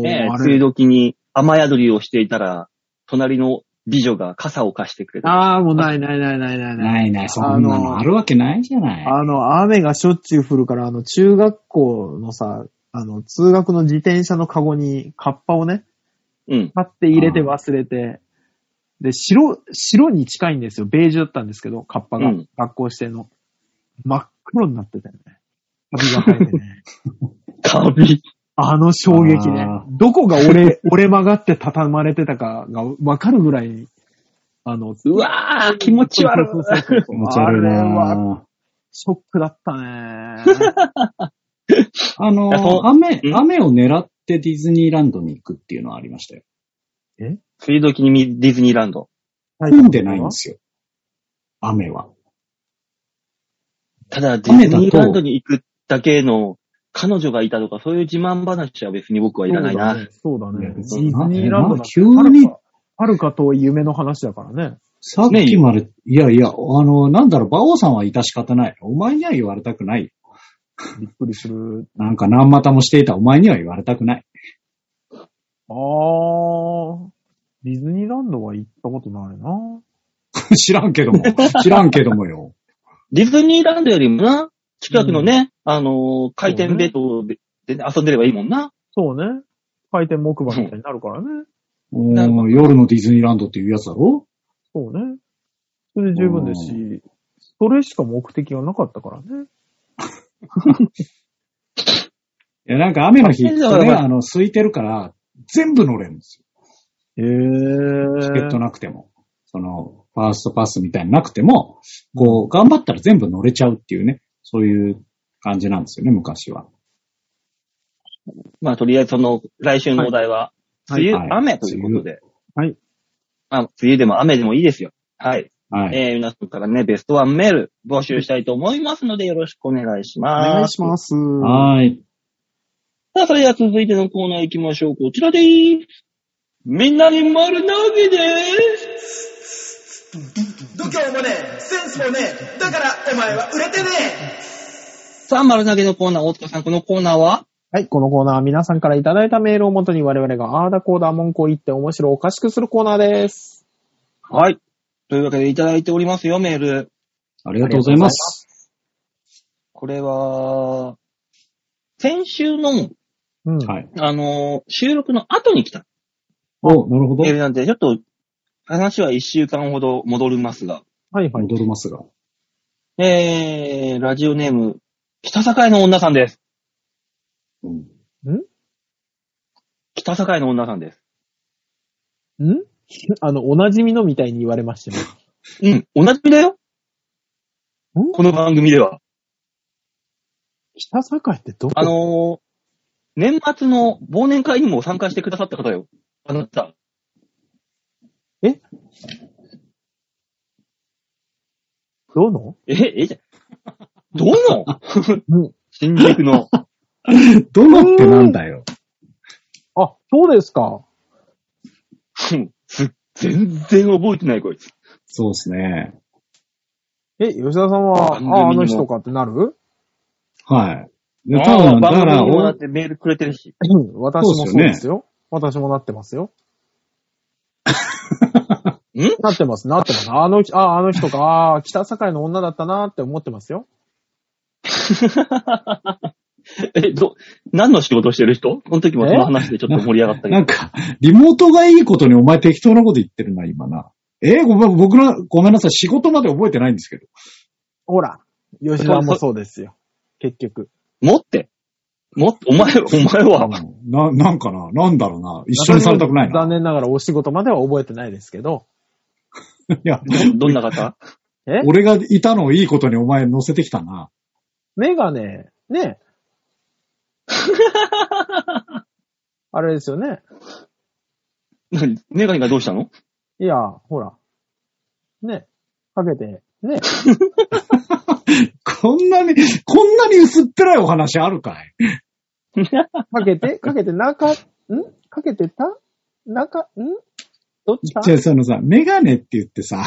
う、ねあれ。梅雨時に雨宿りをしていたら、隣の美女が傘を貸してくれた。ああ、もうないないないないないない。ないない、そんなのあるわけないじゃない。あの、雨がしょっちゅう降るから、あの、中学校のさ、あの、通学の自転車のカゴにカッパをね、うん。買って入れて忘れて、で、白、白に近いんですよ。ベージュだったんですけど、カッパが。うん学校指定の。真っ黒になってたよね。カビが生えてね。カビ。あの衝撃ねあ。どこが折れ、折れ曲がって畳まれてたかがわかるぐらいに、あの、うわー、気持ち悪い。気持ち悪いあれは、なショックだったね。あの、雨う、ん？雨を狙ってディズニーランドに行くっていうのはありましたよ。梅雨時にディズニーランド。混んでないんですよ。雨は。ただ、ディズニーランドに行くだけの彼女がいたとか、そういう自慢話は別に僕はいらないな。そうだね。ディズニーランド急にはるか遠い夢の話だからね。さっきまで、いやいや、あの、なんだろう、馬王さんは致し方ない。お前には言われたくない。びっくりする。なんか何股もしていたお前には言われたくない。あー、ディズニーランドは行ったことないな。知らんけども。知らんけどもよ。ディズニーランドよりもな、近くのね、あのー回転ベッドでで遊んでればいいもんな。そうね。回転木馬みたいになるからね。もなるほう夜のディズニーランドっていうやつだろ？そうね。それで十分ですし、それしか目的がなかったからね。いや、なんか雨の日ってね、だからあの、空いてるから、全部乗れるんですへよ。ぇチケットなくても。その、ファーストパスみたいになくても、こう、頑張ったら全部乗れちゃうっていうね、そういう感じなんですよね、昔は。まあ、とりあえずその、来週のお題は、はい梅雨、はい雨ということで。はい。あ、梅雨でも雨でもいいですよ。はい。はい。えー、皆さんからね、ベストワンメール募集したいと思いますので、よろしくお願いしおます。願いします。はい。さあ、それでは続いてのコーナー行きましょう。こちらでーす。みんなに丸投げでーす。度胸もねえ、センスもねえ、だからお前は売れてねさあ、丸投げのコーナー、大塚さん、このコーナーは？はい、このコーナーは皆さんからいただいたメールをもとに我々があーだこーだ文句を言って面白おかしくするコーナーです。はい。というわけでいただいておりますよ、メール。ありがとうございます。これは、先週の、うん。はい。あのー収録の後に来たお、なるほどメー。ルなんで、ちょっと、話は一週間ほど戻りますが、はいはい。戻りますが。えー、ラジオネーム、北境の女さんです。うん。北境の女さんです。ん？あの、おなじみのみたいに言われましたね。うん、同じだよ。ん？この番組では。北境ってどこ？あのー、年末の忘年会にも参加してくださった方よ。あなた。どの？え、え、じゃ、どの？う ん新宿の。どのってなんだよ。あ、そうですか。う んす全然覚えてないこいつ。そうですね。え、吉田さんは、あ、あの人かってなる？はい。であ多分、だから、お組にもだってメールくれてるし。うん、私もそうですよ。私もなってますよ。ん？なってます、なってます。あの、あ、あの人か、ああ、北境の女だったなって思ってますよ。え、ど、何の仕事してる人？この時もその話でちょっと盛り上がったけど。なんか、リモートがいいことにお前適当なこと言ってるな、今な。え？ーごめん、僕ら、ごめんなさい。仕事まで覚えてないんですけど。ほら、吉田もそうですよ。結局。持って。もっお前、お前は、な、なんかな、なんだろうな？一緒にされたくないな。残念ながらお仕事までは覚えてないですけど。いや、どどんな方？え？俺がいたのをいいことにお前乗せてきたな。メガネ、ね。あれですよね。何？メガネがどうしたの？いや、ほら。ね。かけて、ね。こんなに、こんなに薄っぺらいお話あるかい？かけて、かけて、中、ん？かけてた？中、ん？どっちかじゃあそのさ、メガネって言ってさ、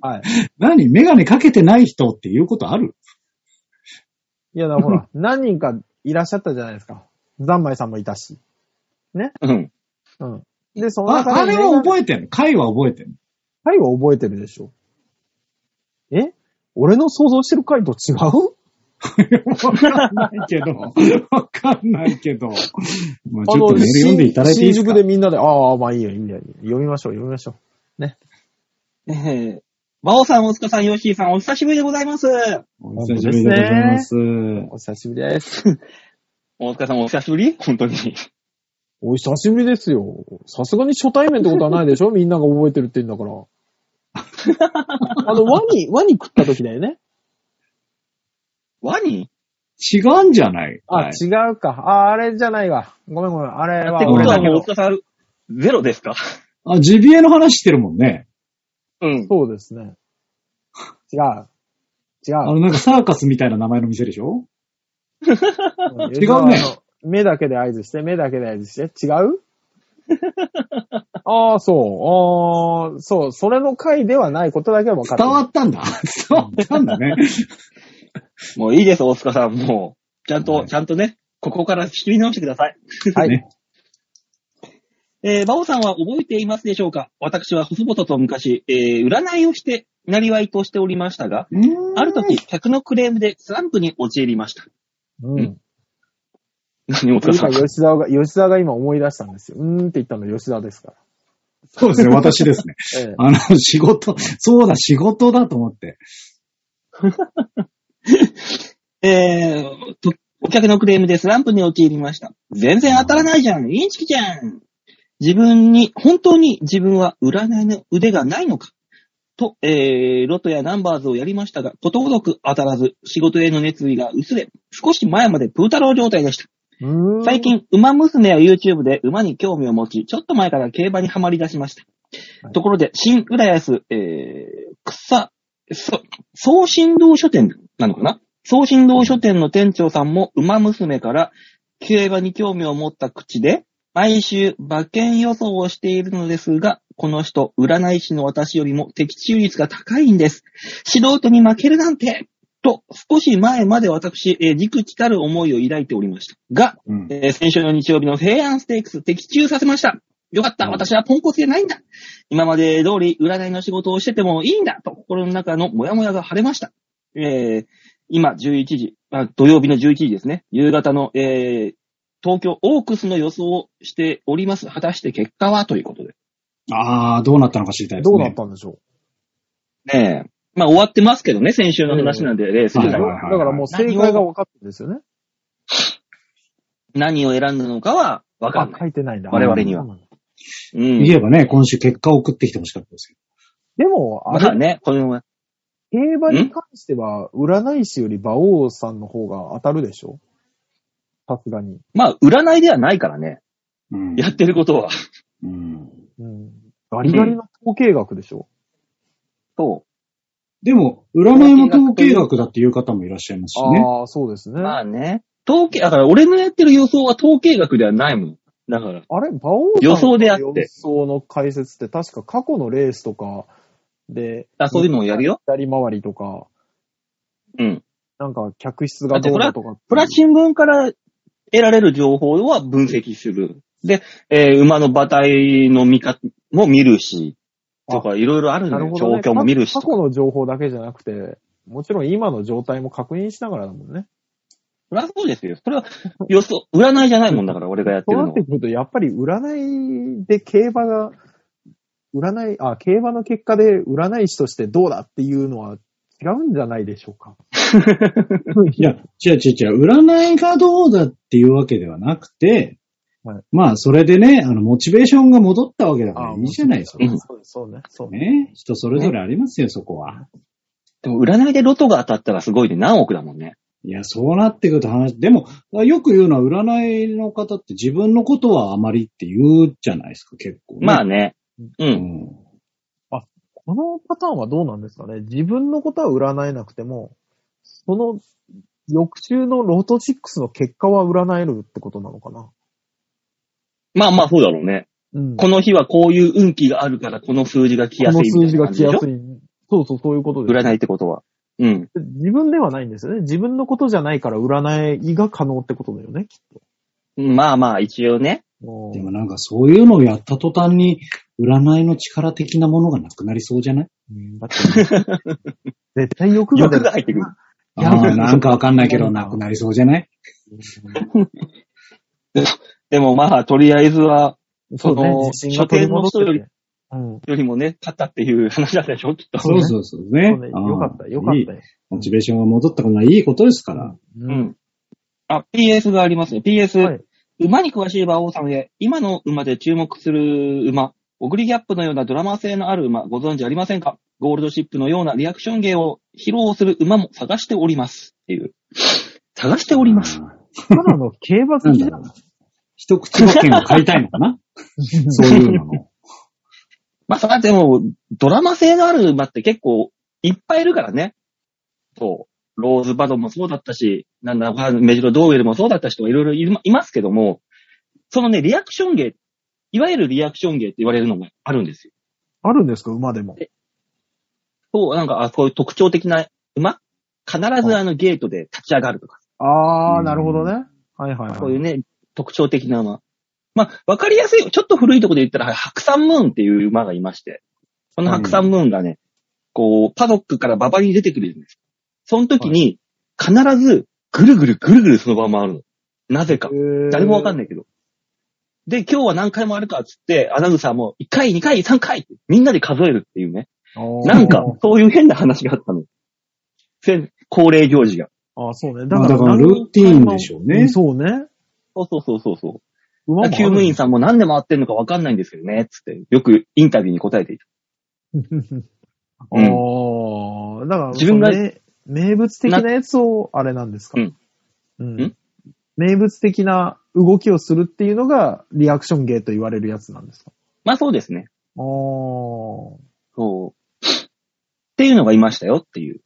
はい。何？メガネかけてない人っていうことある？いや、だからほら、何人かいらっしゃったじゃないですか。ザンマイさんもいたし。うん。うん。で、そのあ、中あれはでメガネ、覚えてんの？回は覚えてんの？回は覚えてるでしょ。え？俺の想像してる回と違う？わかんないけど、わかんないけど。まあちょっとメール読んでいただいていいですか？新宿でみんなで、ああ、まあいいよ、いいんだよ。読みましょう、読みましょえー、バオさん、大塚さん、ヨッシーさん、お久しぶりでございます。お久しぶりでございます。う。お久しぶりです。大塚さん、お久しぶり？本当に。お久しぶりですよ。さすがに初対面ってことはないでしょ？みんなが覚えてるって言うんだから。あの、ワニ、ワニ食った時だよね。ワニ？違うんじゃない？あ、はい違うか。あ、あれじゃないわ。ごめんごめん。あれはってことはもう、俺だけど大。塚さん、ゼロですか？あ、ジビエの話してるもんね。うん。そうですね。違う。違う。あの、なんかサーカスみたいな名前の店でしょ？違違うね。目だけで合図して、目だけで合図して。違う？ああ、そう。ああ、そう。それの回ではないことだけは分かって伝るわったんだ。伝わったんだね。もういいです、大塚さん。もう、ちゃんと、はいちゃんとね、ここから仕切り直してください。はい。ねえー、バオさんは覚えていますでしょうか？私は細々と昔、えー、占いをして、なりわいとしておりましたが、ある時、客のクレームでスランプに陥りました。うん。何、大塚さ今、ん。吉沢が、吉沢が今思い出したんですよ。うーんって言ったの吉沢ですから。そうですね、私ですね。ええあの、仕事、そうだ、仕事だと思って。えー、とお客のクレームでスランプに陥りました。全然当たらないじゃん。インチキじゃん。自分に、本当に自分は占いの腕がないのか？と、えー、ロトやナンバーズをやりましたが、ことごとく当たらず、仕事への熱意が薄れ、少し前までプータロー状態でした。最近、馬娘は YouTube で馬に興味を持ち、ちょっと前から競馬にはまり出しました。はいところで、新浦安、えー、草、そ、送信道書店なのかな？送信道書店の店長さんも馬娘から競馬に興味を持った口で、毎週馬券予想をしているのですが、この人、占い師の私よりも的中率が高いんです。素人に負けるなんてと、少し前まで私、えー、軸地たる思いを抱いておりました。が、うん。えー先週の日曜日の平安ステークス的中させました。よかった。うん私はポンコツじゃないんだ。今まで通り占いの仕事をしててもいいんだと心の中のモヤモヤが晴れました。えー今11時あ、土曜日の11時ですね。夕方の、えー東京オークスの予想をしております。果たして結果はということで。ああ、どうなったのか知りたいですね。どうなったんでしょねえ。まあ終わってますけどね、先週の話なんで、レースははいはいだからもう正解が分かってるんですよね。何を選んだのかはわかあん、ない。書いてないんだ。我々にはそうなん。言えばね、今週結果を送ってきてほしかったですけでも、あれ、まあね、この、競馬に関しては、占い師より馬王さんの方が当たるでしょ？さすがに。まあ占いではないからね。ど。うん。やってることは。うん。うん。ガリガリの統計学でしょ、そでも、占いも統計学だっていう方もいらっしゃいますしね。ああ、そうですね。う。まあね。統計、だから俺のやってる予想は統計学ではないもん。だから。あれ、馬王さん予想であっての予想の解説って確か過去のレースとかで、あ、そういうのをやるよ。左回りとか、うん。なんか客室がどうだとか。プラ新聞から得られる情報は分析する。で、えー馬の馬体の見方も見るし、とかいろいろあるのよ。なるほど、ね。状況も見るし過。去の情報だけじゃなくて、もちろん今の状態も確認しながらだもんね。そりゃそうですよ。それは予想、占いじゃないもんだから、俺がやってるのはそうなって。くると、やっぱり占いで競馬が、占い、あ、競馬の結果で占い師としてどうだっていうのは違うんじゃないでしょうか。いや、違う違う違う。占いがどうだっていうわけではなくて、はいまあ、それでね、あの、モチベーションが戻ったわけだからいいじゃないですか。うんそうです、そうね。そうね。ね。人それぞれありますよ、そこは。でも占いでロトが当たったらすごいで何億だもんね。いや、そうなってくると話、でも、よく言うのは占いの方って自分のことはあまりって言うじゃないですか、結構、ね。まあね。う。うんん。このパターンはどうなんですかね？自分のことは占えなくても、その翌週のロト6の結果は占えるってことなのかな？まあまあそうだろうね。うん。この日はこういう運気があるからこの数字が来やすいみたいこの数字がな感じでしょ？来やすい。そうそう、そういうことです。占いってことは。うん。自分ではないんですよね。自分のことじゃないから占いが可能ってことだよね、きっと。まあまあ一応ね。うんでもなんかそういうのをやった途端に、占いの力的なものがなくなりそうじゃない？うんだって、絶対欲が出る。欲が入ってくる。いーなんかわかんないけど、なくなりそうじゃない？でもまあとりあえずは、そうね自信が取り戻して書店の人よりて。うん。よりもね、勝ったっていう話だったでしょきっと。そうそうそうね。そうね。よかった、よかったいいよ。モチベーションが戻ったことはいいことですから。うう。ん。あ、PS がありますね。PS、はい馬に詳しい馬王さんへ、今の馬で注目する馬、オグリギャップのようなドラマ性のある馬、ご存知ありませんか？ゴールドシップのようなリアクション芸を披露する馬も探しております。っていう。探しております。ただの競馬好きじゃん。一口馬券を買いたいのかな？そういうのの。まあ、それはでも、ドラマ性のある馬って結構いっぱいいるからね。そう。ローズバドもそうだったし、なんだ、メジロドーウェルもそうだった人がいろいろいますけども、そのね、リアクション芸、いわゆるリアクション芸って言われるのがあるんですよ。あるんですか、馬でも。そう、なんか、あそういう特徴的な馬？必ずあのゲートで立ち上がるとか、あー、うんなるほどね。はいはいはい。そういうね、特徴的な馬。まあ、わかりやすいよ。ちょっと古いところで言ったら、白山ムーンっていう馬がいまして、その白山ムーンがね、こう、パドックから馬場に出てくるんです。その時に、必ず、ぐるぐるぐるぐるその場を回るの。なぜか。誰もわかん。ないけど。で、今日は何回もあるかっつって、アナウンサーも1回、2回、3回みんなで数えるっていうね。なんか、そういう変な話があったの。せ恒例行事が。ああ、そうね。まあだからルーティーンでしょうねんそうね。そうそうそうそうそう。馬もある厩務員さんも何で回ってんのかわかんないんですけどね、つって、よくインタビューに答えていた。ああ、だから、自分が名名物的なやつを、あれなんですか？うん。うんん？名物的な動きをするっていうのが、リアクション芸と言われるやつなんですか？まあそうですね。ああ。そう。っていうのがいましたよっていう。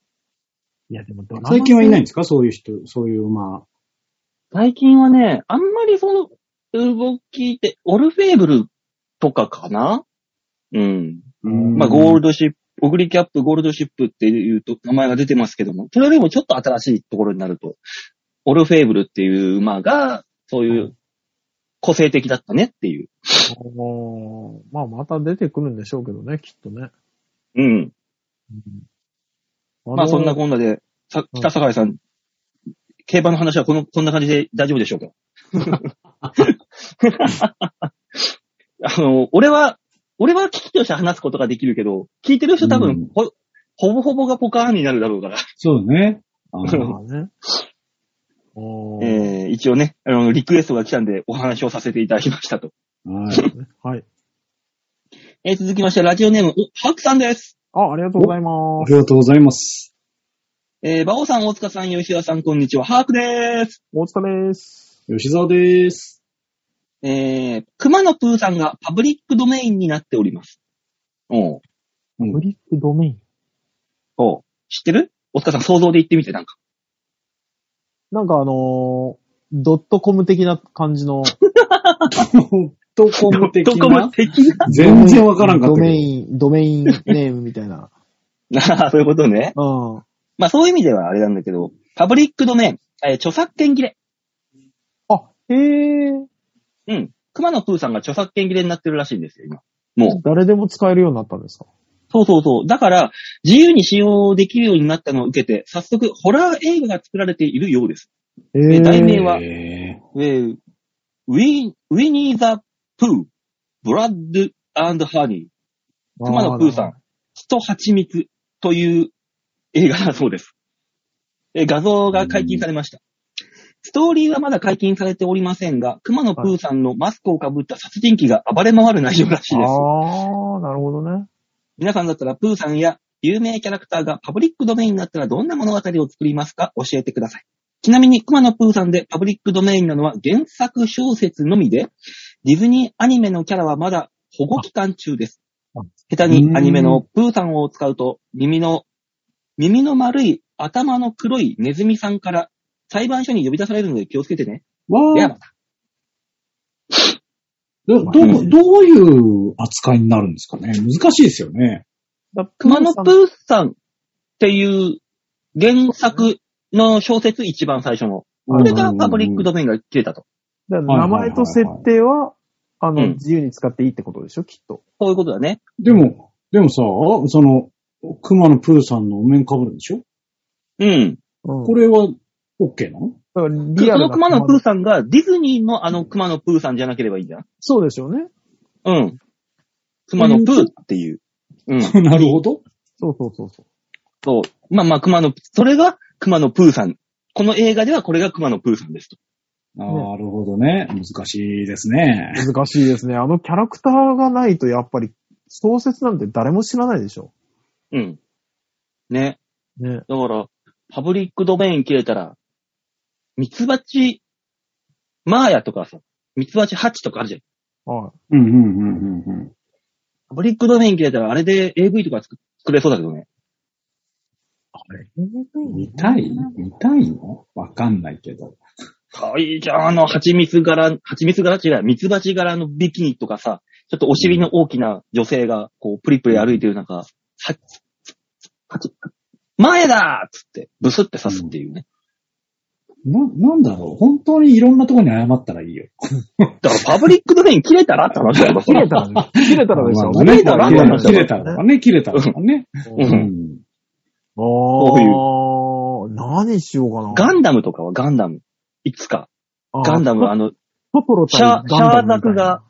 いや、でも最近はいないんですか？そういう人、そういう、まあ。最近はね、あんまりその動きって、オルフェーブルとかかな？うん。まあ、ゴールドシップ、オグリキャップ、ゴールドシップっていうと名前が出てますけども、それよりもちょっと新しいところになると、オルフェーブルっていう馬が、そういう個性的だったねっていう。まあ、また出てくるんでしょうけどね、きっとね。うん。あのまあ、そんなこんなで、さ北坂井さん、競馬の話はこの、こんな感じで大丈夫でしょうか？あの、俺は、俺は聞きとして話すことができるけど、聞いてる人多分、うんほ、ほぼほぼがポカーンになるだろうから。そうね。あね。えー、一応ね、あの、リクエストが来たんでお話をさせていただきましたと。はい。はい。えー、続きまして、ラジオネーム、おハクさんです。あ、ありがとうございまあす。りがとうございます。えー、バオさん、大塚さん、吉田さん、こんにちは。ハークです。大塚です。吉沢です。えー、熊野プーさんがパブリックドメインになっております。おううんブリックドメイン。おう知ってる？大塚さん、想像で言ってみて、なんか。なんかあのードットコム的な感じの。ドットコム的どこもな的な？全然わからんかったド。メイン、ドメインネームみたいな。ああ、そういうことね。うん。まあ、そういう意味ではあれなんだけど、パブリックドメイン、えー著作権切れ。あ、へえ。うん。熊野プーさんが著作権切れになってるらしいんですよ、今。もう。誰でも使えるようになったんですか？そうそうそう。だから、自由に使用できるようになったのを受けて、早速、ホラー映画が作られているようです。ええ題名はええーウィ、ウィニー・ザ・プー、ブラッド・アンド・ハニー、熊野プーさん、血と蜂蜜という映画だそうです。えー画像が解禁されました。ストーリーはまだ解禁されておりませんが、熊野プーさんのマスクをかぶった殺人鬼が暴れ回る内容らしいです。ああ、なるほどね。皆さんだったらプーさんや有名キャラクターがパブリックドメインになったらどんな物語を作りますか？教えてください。ちなみに熊野プーさんでパブリックドメインなのは原作小説のみで、ディズニーアニメのキャラはまだ保護期間中ですあ。下手にアニメのプーさんを使うと耳の、耳の丸い頭の黒いネズミさんから裁判所に呼び出されるので気をつけてね。わあではまた。ど、どう、どういう扱いになるんですかね？難しいですよね。だ熊野プーさんっていう原作の小説一番最初の。これがパブリックドメインが切れたと。名前と設定は、あの、うん自由に使っていいってことでしょ、きっと。そういうことだね。でも、でもさ、その、熊野プーさんのお面被るんでしょ？うん。うん。これは OK なの？だからそリアルなの熊野プーさんがディズニーのあの熊野プーさんじゃなければいいんじゃん？そうでしょうね。うん。熊野プーっていう。うん。なるほど。そうそうそうそう。そう。まあまあ熊野、それが熊野プーさん。この映画ではこれが熊野プーさんですと。なるほどね。難しいですね。難しいですね。あのキャラクターがないとやっぱり小説なんて誰も知らないでしょ。うん。ね。ね。だから、パブリックドメイン切れたら、ミツバチ、マーヤとかさ、ミツバチハチとかあるじゃん。はうん、うん、うん、うんうん。パブリックドメイン切れたら、あれで AV とか作作れそうだけどね。い。見たい見たいの？わかんないけど。かわいいじゃん、あの、蜂蜜柄、蜂蜜柄違う、ミツバチ柄のビキニとかさ、ちょっとお尻の大きな女性が、こう、プリプリ歩いてる中、は、はち、前だーっつって、ブスって刺すっていうね。な、なんだろう本当にいろんなところに謝ったらいいよ。だからパブリックドメイン切れたら？って話だよ、切れたらね、切れたらでしょ。切れたら切れ話だよ切れたらね、切れたらね。う。うんん。あー、何しようかな。ガンダムとかはガンダム。いつか。ガンダム、あの、シャー、シャーザクが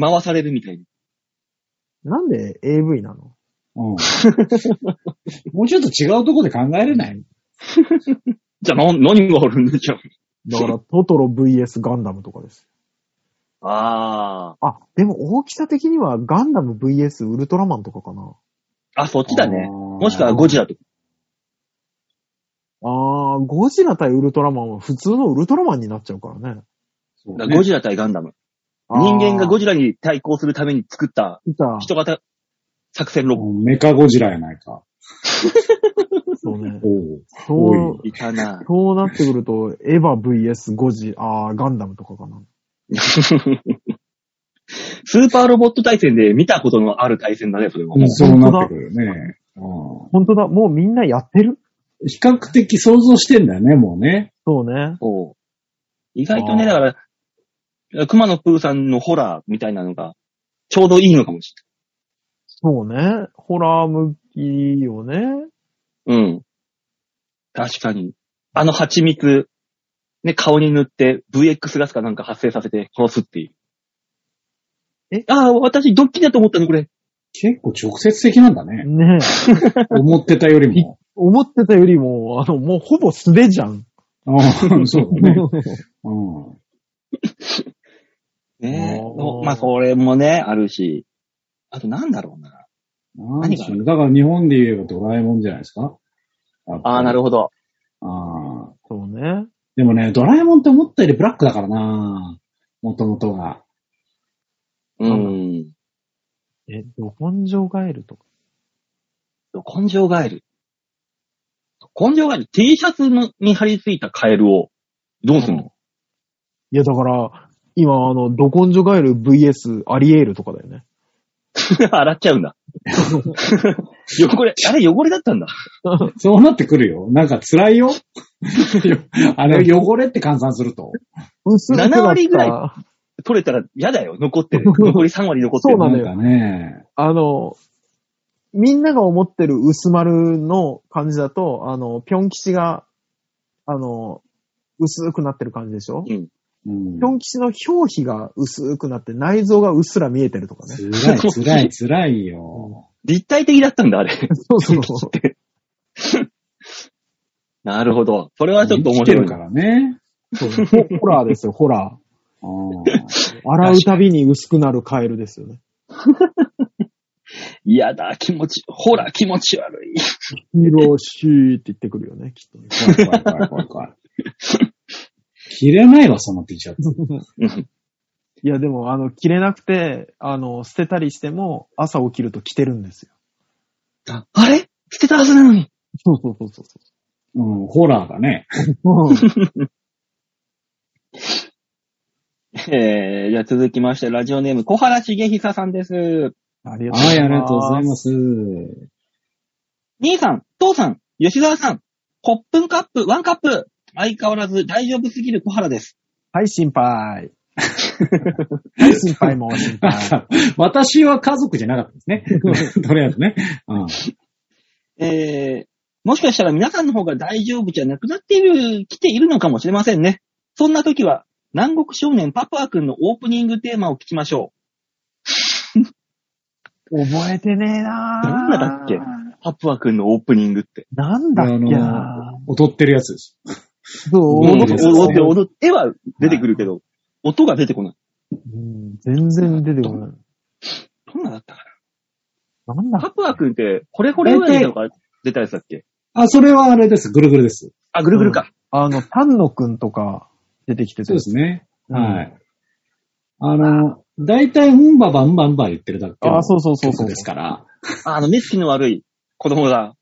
回されるみたいな。なんで AV なの？うん。もうちょっと違うとこで考えれない？じゃあ、な、何があるんでしょう。だから、トトロ VS ガンダムとかです。ああ。あ、でも大きさ的にはガンダム VS ウルトラマンとかかな。あ、そっちだね。あーもしくはゴジラとか。あー、ゴジラ対ウルトラマンは普通のウルトラマンになっちゃうからね。そうねゴジラ対ガンダム。人間がゴジラに対抗するために作ったいた。人型作戦ロボ。メカゴジラやないか。そうね。そう、いたな。そうなってくると、エヴァ VS ゴジ、あー、ガンダムとかかな。スーパーロボット対戦で見たことのある対戦だね、それは。うんそうなってくるよね。う本当だ、もうみんなやってる？ん比較的想像してんだよね、もうね。そうね。そう意外とね、だから、熊野プーさんのホラーみたいなのが、ちょうどいいのかもしそうね。ホラー向きよね。うん。確かに。あの蜂蜜、ね、顔に塗って VX ガスかなんか発生させて殺すっていう。え？ああ、私ドッキリだと思ったの、これ。結構直接的なんだね。ね 思ってたよりも。思ってたよりも、あの、もうほぼ素手じゃん。うんそうだね。うんねあーまあ、これもね、あるし。あとなんだろうな。何が？だから日本で言えばドラえもんじゃないですか？ああ、なるほほど。ど。ああ。そうね。でもね、ドラえもんって思ったよりブラックだからなもともとが。うん。え、ど根性ガエルとか？根性ガエル？根性ガエル、T シャツのに貼り付いたカエルを、どうすんの？いや、だから、今、あの、ど根性ガエル VS アリエールとかだよね。洗っちゃうんだ。汚れ、あれ汚れだったんだ。そうなってくるよ。なんか辛いよ。あれ汚れって換算すると。薄くなった7割ぐら取れたら嫌だよ。残ってる。残り3割残ってる。そうなんかね。あの、みんなが思ってる薄丸の感じだと、あの、ぴょん吉が、あの、薄くなってる感じでしょ？うん。うんぴょん吉の表皮が薄くなって内臓がうっすら見えてるとかね。辛い辛い辛いよ。立体的だったんだ、あれ。そうそうそう。なるほど。それはちょっと面白いてるからね。そうホホラーですよ、ホラうんー。洗うたびに薄くなるカエルですよね。嫌だ、気持ち、ほら、気持ち悪い。ヒロシーって言ってくるよね、きっとね。怖い怖い怖い怖い怖い。着れないわ、その T シャツ。う んいや、でも、あの、着れなくて、あの、捨てたりしても、朝起きると着てるんですよ。ああれ？捨てたはずなのに。そうそうそうそうそうん、ホラーだね。う。うんえー、じゃあ続きまして、ラジオネーム、小原茂久さんです。ありがとうございます。はい、ありがとうございます。兄さん、父さん、吉沢さん、コップンカップ、ワンカップ。相変わらず大丈夫すぎる小原です。はい、心配。はい、心配も心配。私は家族じゃなかったですね。とりあえずね。うんえー、もしかしたら皆さんの方が大丈夫じゃなくなっている、来ているのかもしれませんね。そんな時は、南国少年パプア君のオープニングテーマを聞きましょ覚えてねえなぁ。なんだっけ？う。パプア君のオープニングって。なんだっけあなの、踊ってるやつです。そう、うん踊って、踊って絵は出てくるけど、音が出てこない。うん全然出てこない。どんなだったかなんだなパプア君って、これこれぐらいとか出たやつだっけあ、それはあれです。ぐるぐるです。あ、ぐるぐるか。あの、丹野くんとか出てきてて。そうですね。うんはい。あの、大体、うんばばんばんば言ってるだけのあそうそうそうそう曲ですから。ああの、目つきの悪い子供が。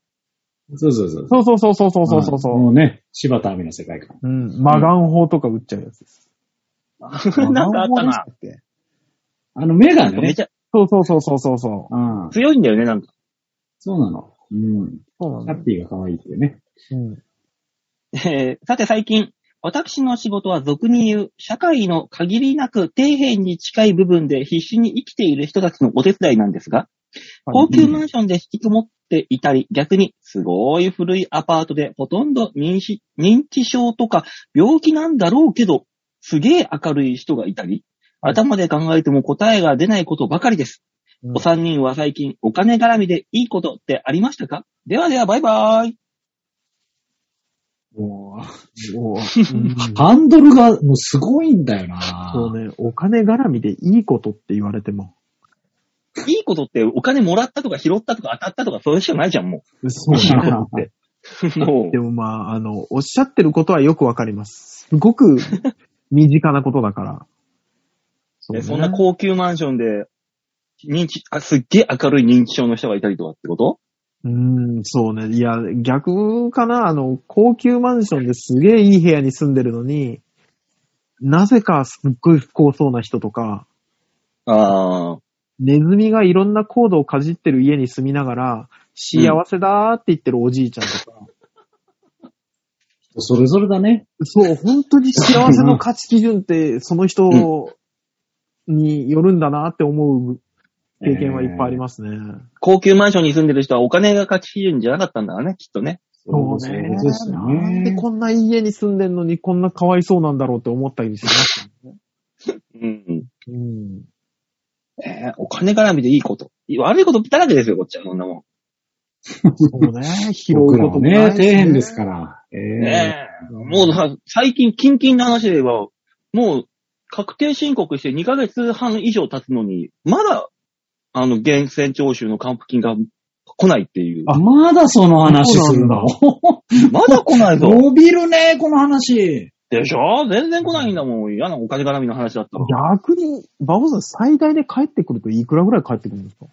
そうそうそう。そうそうそうそうそうそうそう。もうね、柴田亜美の世界観。うん。マガン砲とか撃っちゃうやつです。なんかあったな。あの、メガね。めちゃ。そうそうそうそうそうそう、ん。強いんだよね、なんか。そうなの。うん。そうなの。ハッピーが可愛いっていうね。うん。えー、さて最近、私の仕事は俗に言う、社会の限りなく底辺に近い部分で必死に生きている人たちのお手伝いなんですが、高級マンションで引きこもっていたり、逆にすごい古いアパートでほとんど認知認知症とか病気なんだろうけど、すげえ明るい人がいたり、頭で考えても答えが出ないことばかりです。うんお三人は最近お金絡みでいいことってありましたか？ではではバイバーイ。も うハンドルがもうすごいんだよな。そうね、お金絡みでいいことって言われても。いいことってお金もらったとか拾ったとか当たったとかそれしかないじゃん、もそう う。いいことね。って。もでもまあ、あの、おっしゃってることはよくわかります。すごく身近なことだから。う、でそんな高級マンションで、認知、あ、すっげえ明るい認知症の人がいたりとかってこと？うーん、そうね。いや、逆かな。あの、高級マンションですげえいい部屋に住んでるのに、なぜかすっごい不幸そうな人とか、ああ、ネズミがいろんなコードをかじってる家に住みながら、幸せだーって言ってるおじいちゃんとか、それぞれだね。そう、本当に幸せの価値基準って、その人によるんだなって思う経験はいっぱいありますね。高級マンションに住んでる人はお金が価値基準じゃなかったんだね、きっとね。そうそうね。ですよなんでね。こんないい家に住んでんのにこんなかわいそうなんだろうって思ったりしますよね。うん。うん。えーお金絡みでいいこと。悪いことだらけですよ、こっちは、そんなもそうね。拾うこともないし底辺ですから。えん。えねえ。もうさ、最近、キンキンの話で言えば、もう、確定申告して2ヶ月半以上経つのに、まだ、あの、源泉徴収の還付金が来ないっていう。あ、まだその話するの？まだ来ないぞ。伸びるね、この話。でしょ？全然来ないんだもん。嫌なお金絡みの話だったら。逆に、バボさん最大で帰ってくるといくらぐらい帰ってくるんですか？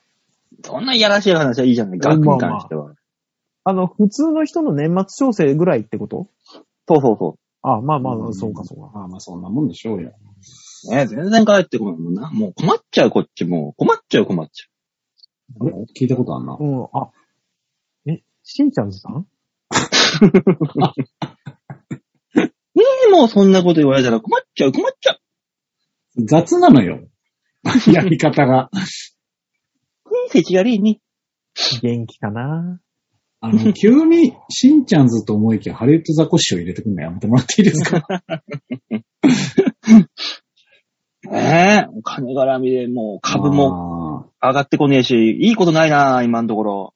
そんないやらしい話はいいじゃない。額に関しては。あの、普通の人の年末調整ぐらいってこと？そうそうそあ、まあまあ、うんそうかそうか。まあまあ、そんなもんでしょうよ。う。ね全然帰ってこないもんな。もう困っちゃう、こっちもう。困っちゃう、困っちゃあれ？聞いたことあんな。うん、あ、え、しんちゃんずさん？もうそんなこと言われたら困っちゃう、困っちゃう。雑なのよ。やり方が。せちがりいに。元気かなあの、急に、しんちゃんずと思いきや、ハリウッドザコシを入れてくるのやめてもらっていいですか？ね え、お金絡みでもう株もも。上がってこねえし、いいことないな、今のところ。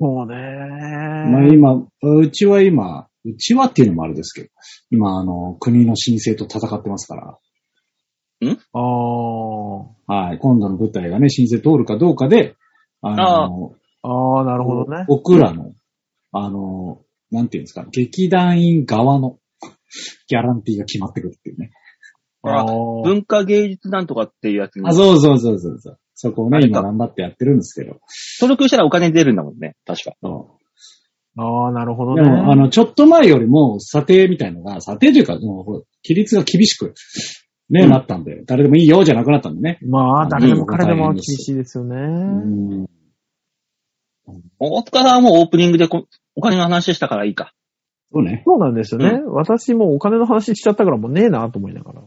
そうねまあ今、うちは今、うちはっていうのもあれですけど、今、あの、国の申請と戦ってますから、ああ。はい、今度の舞台がね、申請通るかどうかで、あの、ああ、なるほどね。僕らの、あの、なんていうんですか、劇団員側の ギャランティーが決まってくるっていうね。あー文化芸術なんとかっていうやつにあ、そうそうそうそうそう。そこをね、今頑張ってやってるんですけど。登録したらお金出るんだもんね、確か。そああ、なるほどうでね。も、あの、ちょっと前よりも、査定みたいのが、査定というか、もう、規律が厳しく、ね、うんなったんで、誰でもいいよじゃなくなったんでね。まあ、誰でも彼でもうん厳しいですよね。うん。大塚さんはもうオープニングでこお金の話したからいいか。そうね。そうなんですよね。私もうお金の話しちゃったからもうねえなと思いながら。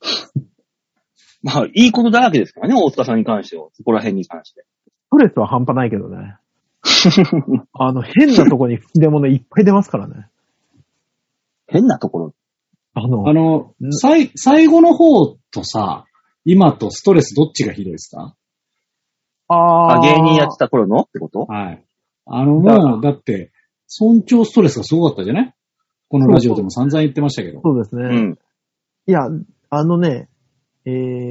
まあ、いいことだらけですからね、大塚さんに関しては。そこら辺に関して。ストレスは半端ないけどね。あの、変なとこに吹き出物いっぱい出ますからね。変なところ？あの、あのう、ん最、最後の方とさ、今とストレスどっちがひどいですか？あーあ芸人やってた頃の？ってこと？はい。あの、だからもう、だって、尊重ストレスがすごかったじゃない？このラジオでも散々言ってましたけど。そうですね。うん。いや、あのね、え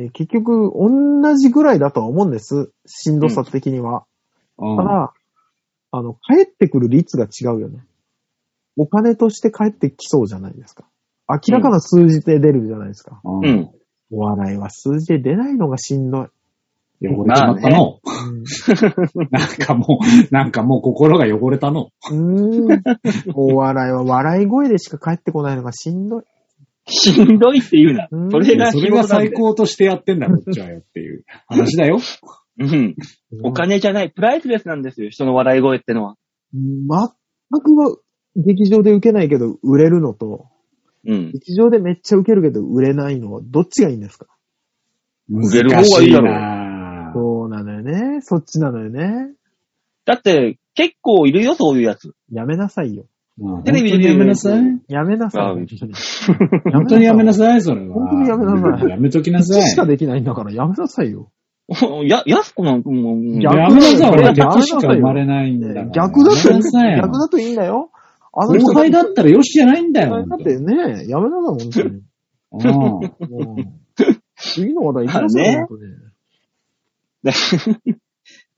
ー、結局、同じぐらいだとは思うんです。しんどさ的には。うんただ、あの、帰ってくる率が違うよね。お金として帰ってきそうじゃないですか。明らかな数字で出るじゃないですか。う。うんん。お笑いは数字で出ないのがしんどい。汚れちまったの。うんなんかもう、なんかもう心が汚れたの。うーん。お笑いは笑い声でしか帰ってこないのがしんどい。しんどいって言うなう。んそれがそれが最高としてやってんだ、こっちはよっていう話だよ。うん。お金じゃない、プライスレスなんですよ、人の笑い声ってのは。全くは劇場で受けないけど売れるのと、うん。劇場でめっちゃ受けるけど売れないのはどっちがいいんですか？げる方がいいだろうそうなのよね。そっちなのよね。だって、結構いるよ、そういうやつ。やめなさいよ。まあテレビで本当にやめなさい。やめなさい。あ本当にやめなさい、それは。本当にやめなさいやめときなさい。口しかできないんだからやめなさいよ。や、やすこなんかもう、逆やめなさい、俺やめなさい逆しか生まれないんだから。逆だと、逆だといいんだよ。あ後輩だったらよしじゃないんだよ。だってね、やめなさい、本当に。次の話題行きなさい、ね本当に。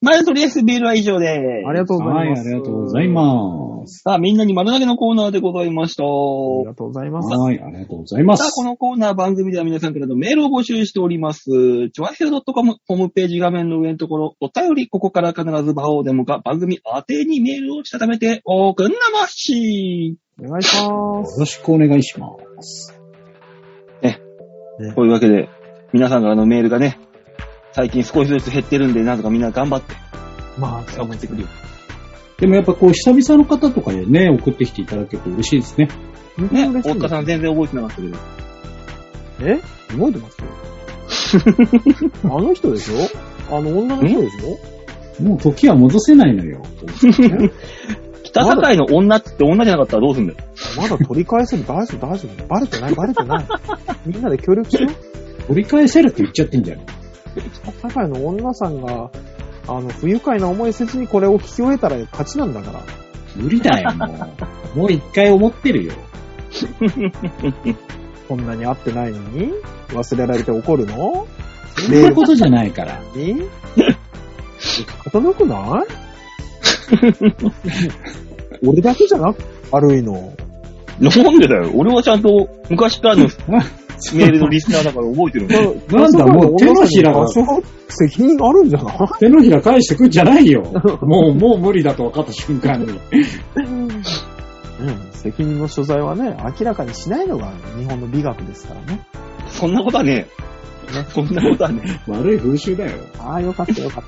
まあ、とりあえずメールは以上で。ありがとうござはいい、ます。ありがとうございます。さあ、みんなに丸投げのコーナーでございました。ありがとうございます。はい、ありがとうございまさあ、すこ。のコーナー番組では皆さんからのメールを募集しております。ちょわひろ .com ホームページ画面の上のところ、お便り、ここから必ず場をデモか番組宛てにメールをしたためておくんなまし。お願いしまよす。ろしくお願いします。こういうわけで、皆さんからのメールがね、最近少しずつ減ってるんで、なんとかみんな頑張ってまあ、送ってくるよ。でもやっぱこう、久々の方とかでね、送ってきていただけると嬉しいですね。ね、嬉しい大塚さん全然覚えてなかったけど。え？覚えてます？よ。あの人でしょ？あの女の人でしょ？もう時は戻せないのよ。北境の女っって女じゃなかったらどうすんだよ。まだ取り返せる大丈夫大丈夫。バレてないバレてない。みんなで協力しよう。取り返せるって言っちゃってんじゃん。北境の女さんが、あの、不愉快な思いせずにこれを聞き終えたら勝ちなんだから。無理だよ、もう。もう一回思ってるよ。こんなに会ってないのに？忘れられて怒るの？そんなことじゃないから。に傾くない？俺だけじゃなく、悪いの。なんでだよ。俺はちゃんと昔からの メールのリスナーだから覚えてるんだよ。なんだもう手のひらが責任あるんじゃない？手のひら返してくんじゃないよ。もう、もう無理だと分かった瞬間に。うん責任の所在はね、明らかにしないのが日本の美学ですからね。そんなことはねえよ。そんなことはね悪い風習だよ。ああ、よかったよかっ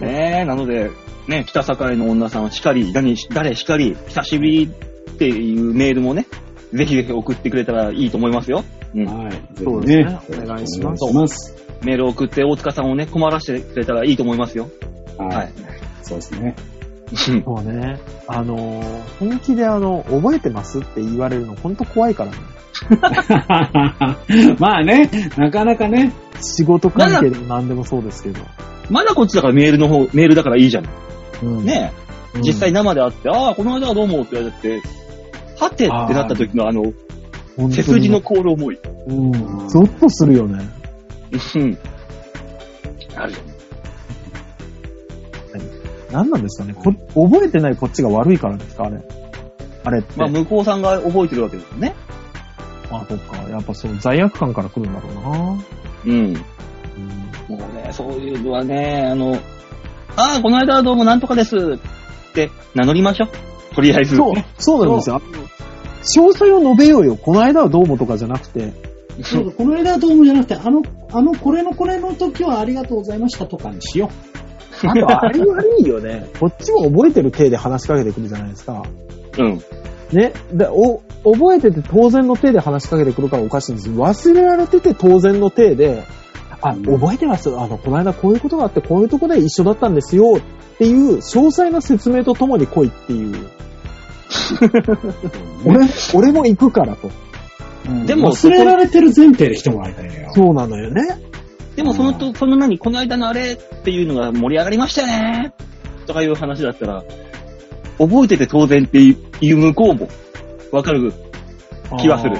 た。え。ねえ、なので、ね、北境の女さんはしかり、何、誰しかり、久しぶりっていうメールもね、ぜひぜひ送ってくれたらいいと思いますよ。うん。はい。そうですねお願いしますお願いします。メールを送って大塚さんをね、困らせてくれたらいいと思いますよ。ははいい。そうですね。もうね、あのー本気であの、覚えてますって言われるのほんと怖いからね。まあね、なかなかね。仕事関係でも何でもそうですけど。まだこっちだからメールの方、メールだからいいじゃん。うんねえ、うん実際生で会って、ああ、この間はどうもって言われて、はてってなった時のあの、背筋の凍る思い。うん。ゾッとするよね。うん。あるよ。何なんですかねこ覚えてないこっちが悪いからですかあれ。あれって。まあ、向こうさんが覚えてるわけですよね。あ、そっか。やっぱその罪悪感から来るんだろうな。うん。もうね、そういうのはね、あの、ああ、この間はどうもなんとかですって名乗りましょう。とりあえず。そう、そうなんですよ。詳細を述べようよ。この間はどうもとかじゃなくて。そうこの間はどうもじゃなくて、あの、あの、これのこれの時はありがとうございましたとかにしよあと、あれ悪いよね。こっちも覚えてる体で話しかけてくるじゃないですか。うん。ね。で、お、覚えてて当然の体で話しかけてくるからおかしいんですよ。忘れられてて当然の体で、あ、覚えてますあの、この間こういうことがあって、こういうとこで一緒だったんですよっていう詳細な説明とともに来いっていう。俺、俺も行くからと。う。でも忘れられてる前提で来てもらいたいのよ。そうなのよね。でもそのと、その何、この間のあれっていうのが盛り上がりましたよねとかいう話だったら、覚えてて当然っていう向こうもわかる気はする。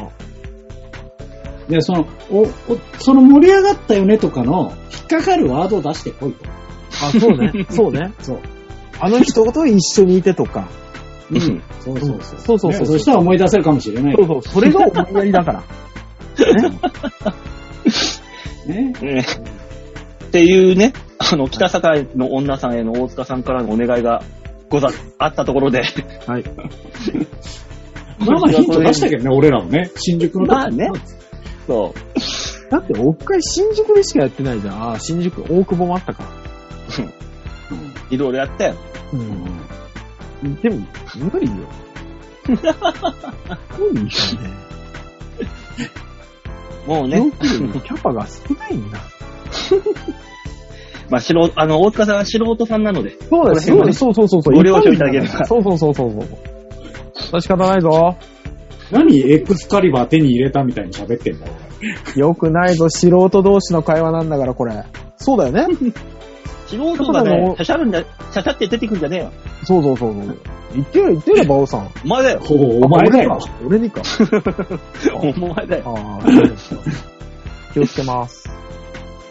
で、その、お、お、その盛り上がったよねとかの、引っかかるワードを出してこいと。あ、そうね。そうね。そう。あの人と一緒にいてとか。うん。そうそうそう。そうそうそうねそしたら思い出せるかもしれないそう。そう。それが思いやりだから。ね。ねっていうね、あの、北境の女さんへの大塚さんからのお願いがござ、あったところで、はい。まあまあヒント出したけどね、俺らもね。新宿の時まあね。そう。だって、オフ会新宿でしかやってないじゃん。ああ、新宿、大久保もあったか。いろいろやったよ。うん。でも、無理よ。無理よね。もうねよ、くキャパが少ないんだ。まあ、素人、あの、大塚さんは素人さんなので、そうですそうそうそうそう。ご了承いただければそうそうそうそうそ仕方ないぞ。何エクスカリバー手に入れたみたいに喋ってんだよ。よくないぞ、素人同士の会話なんだから、これ。そうだよね素人がね、しゃしゃるんだ、しゃしゃって出てくんじゃねえよ。そうそうそうそう。言ってよ、言ってよ、バオさん。お前だよ。ほう、お前だよ。俺にか。お前だよ。ああ、そうですか気をつけます。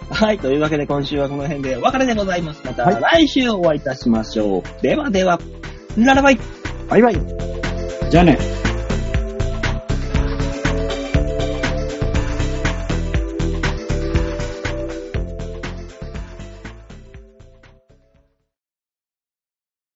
はい。というわけで今週はこの辺でお別れでございます。またはい来週お会いいたしましょう。ではでは、ララバイ。バイバイ。じゃあね。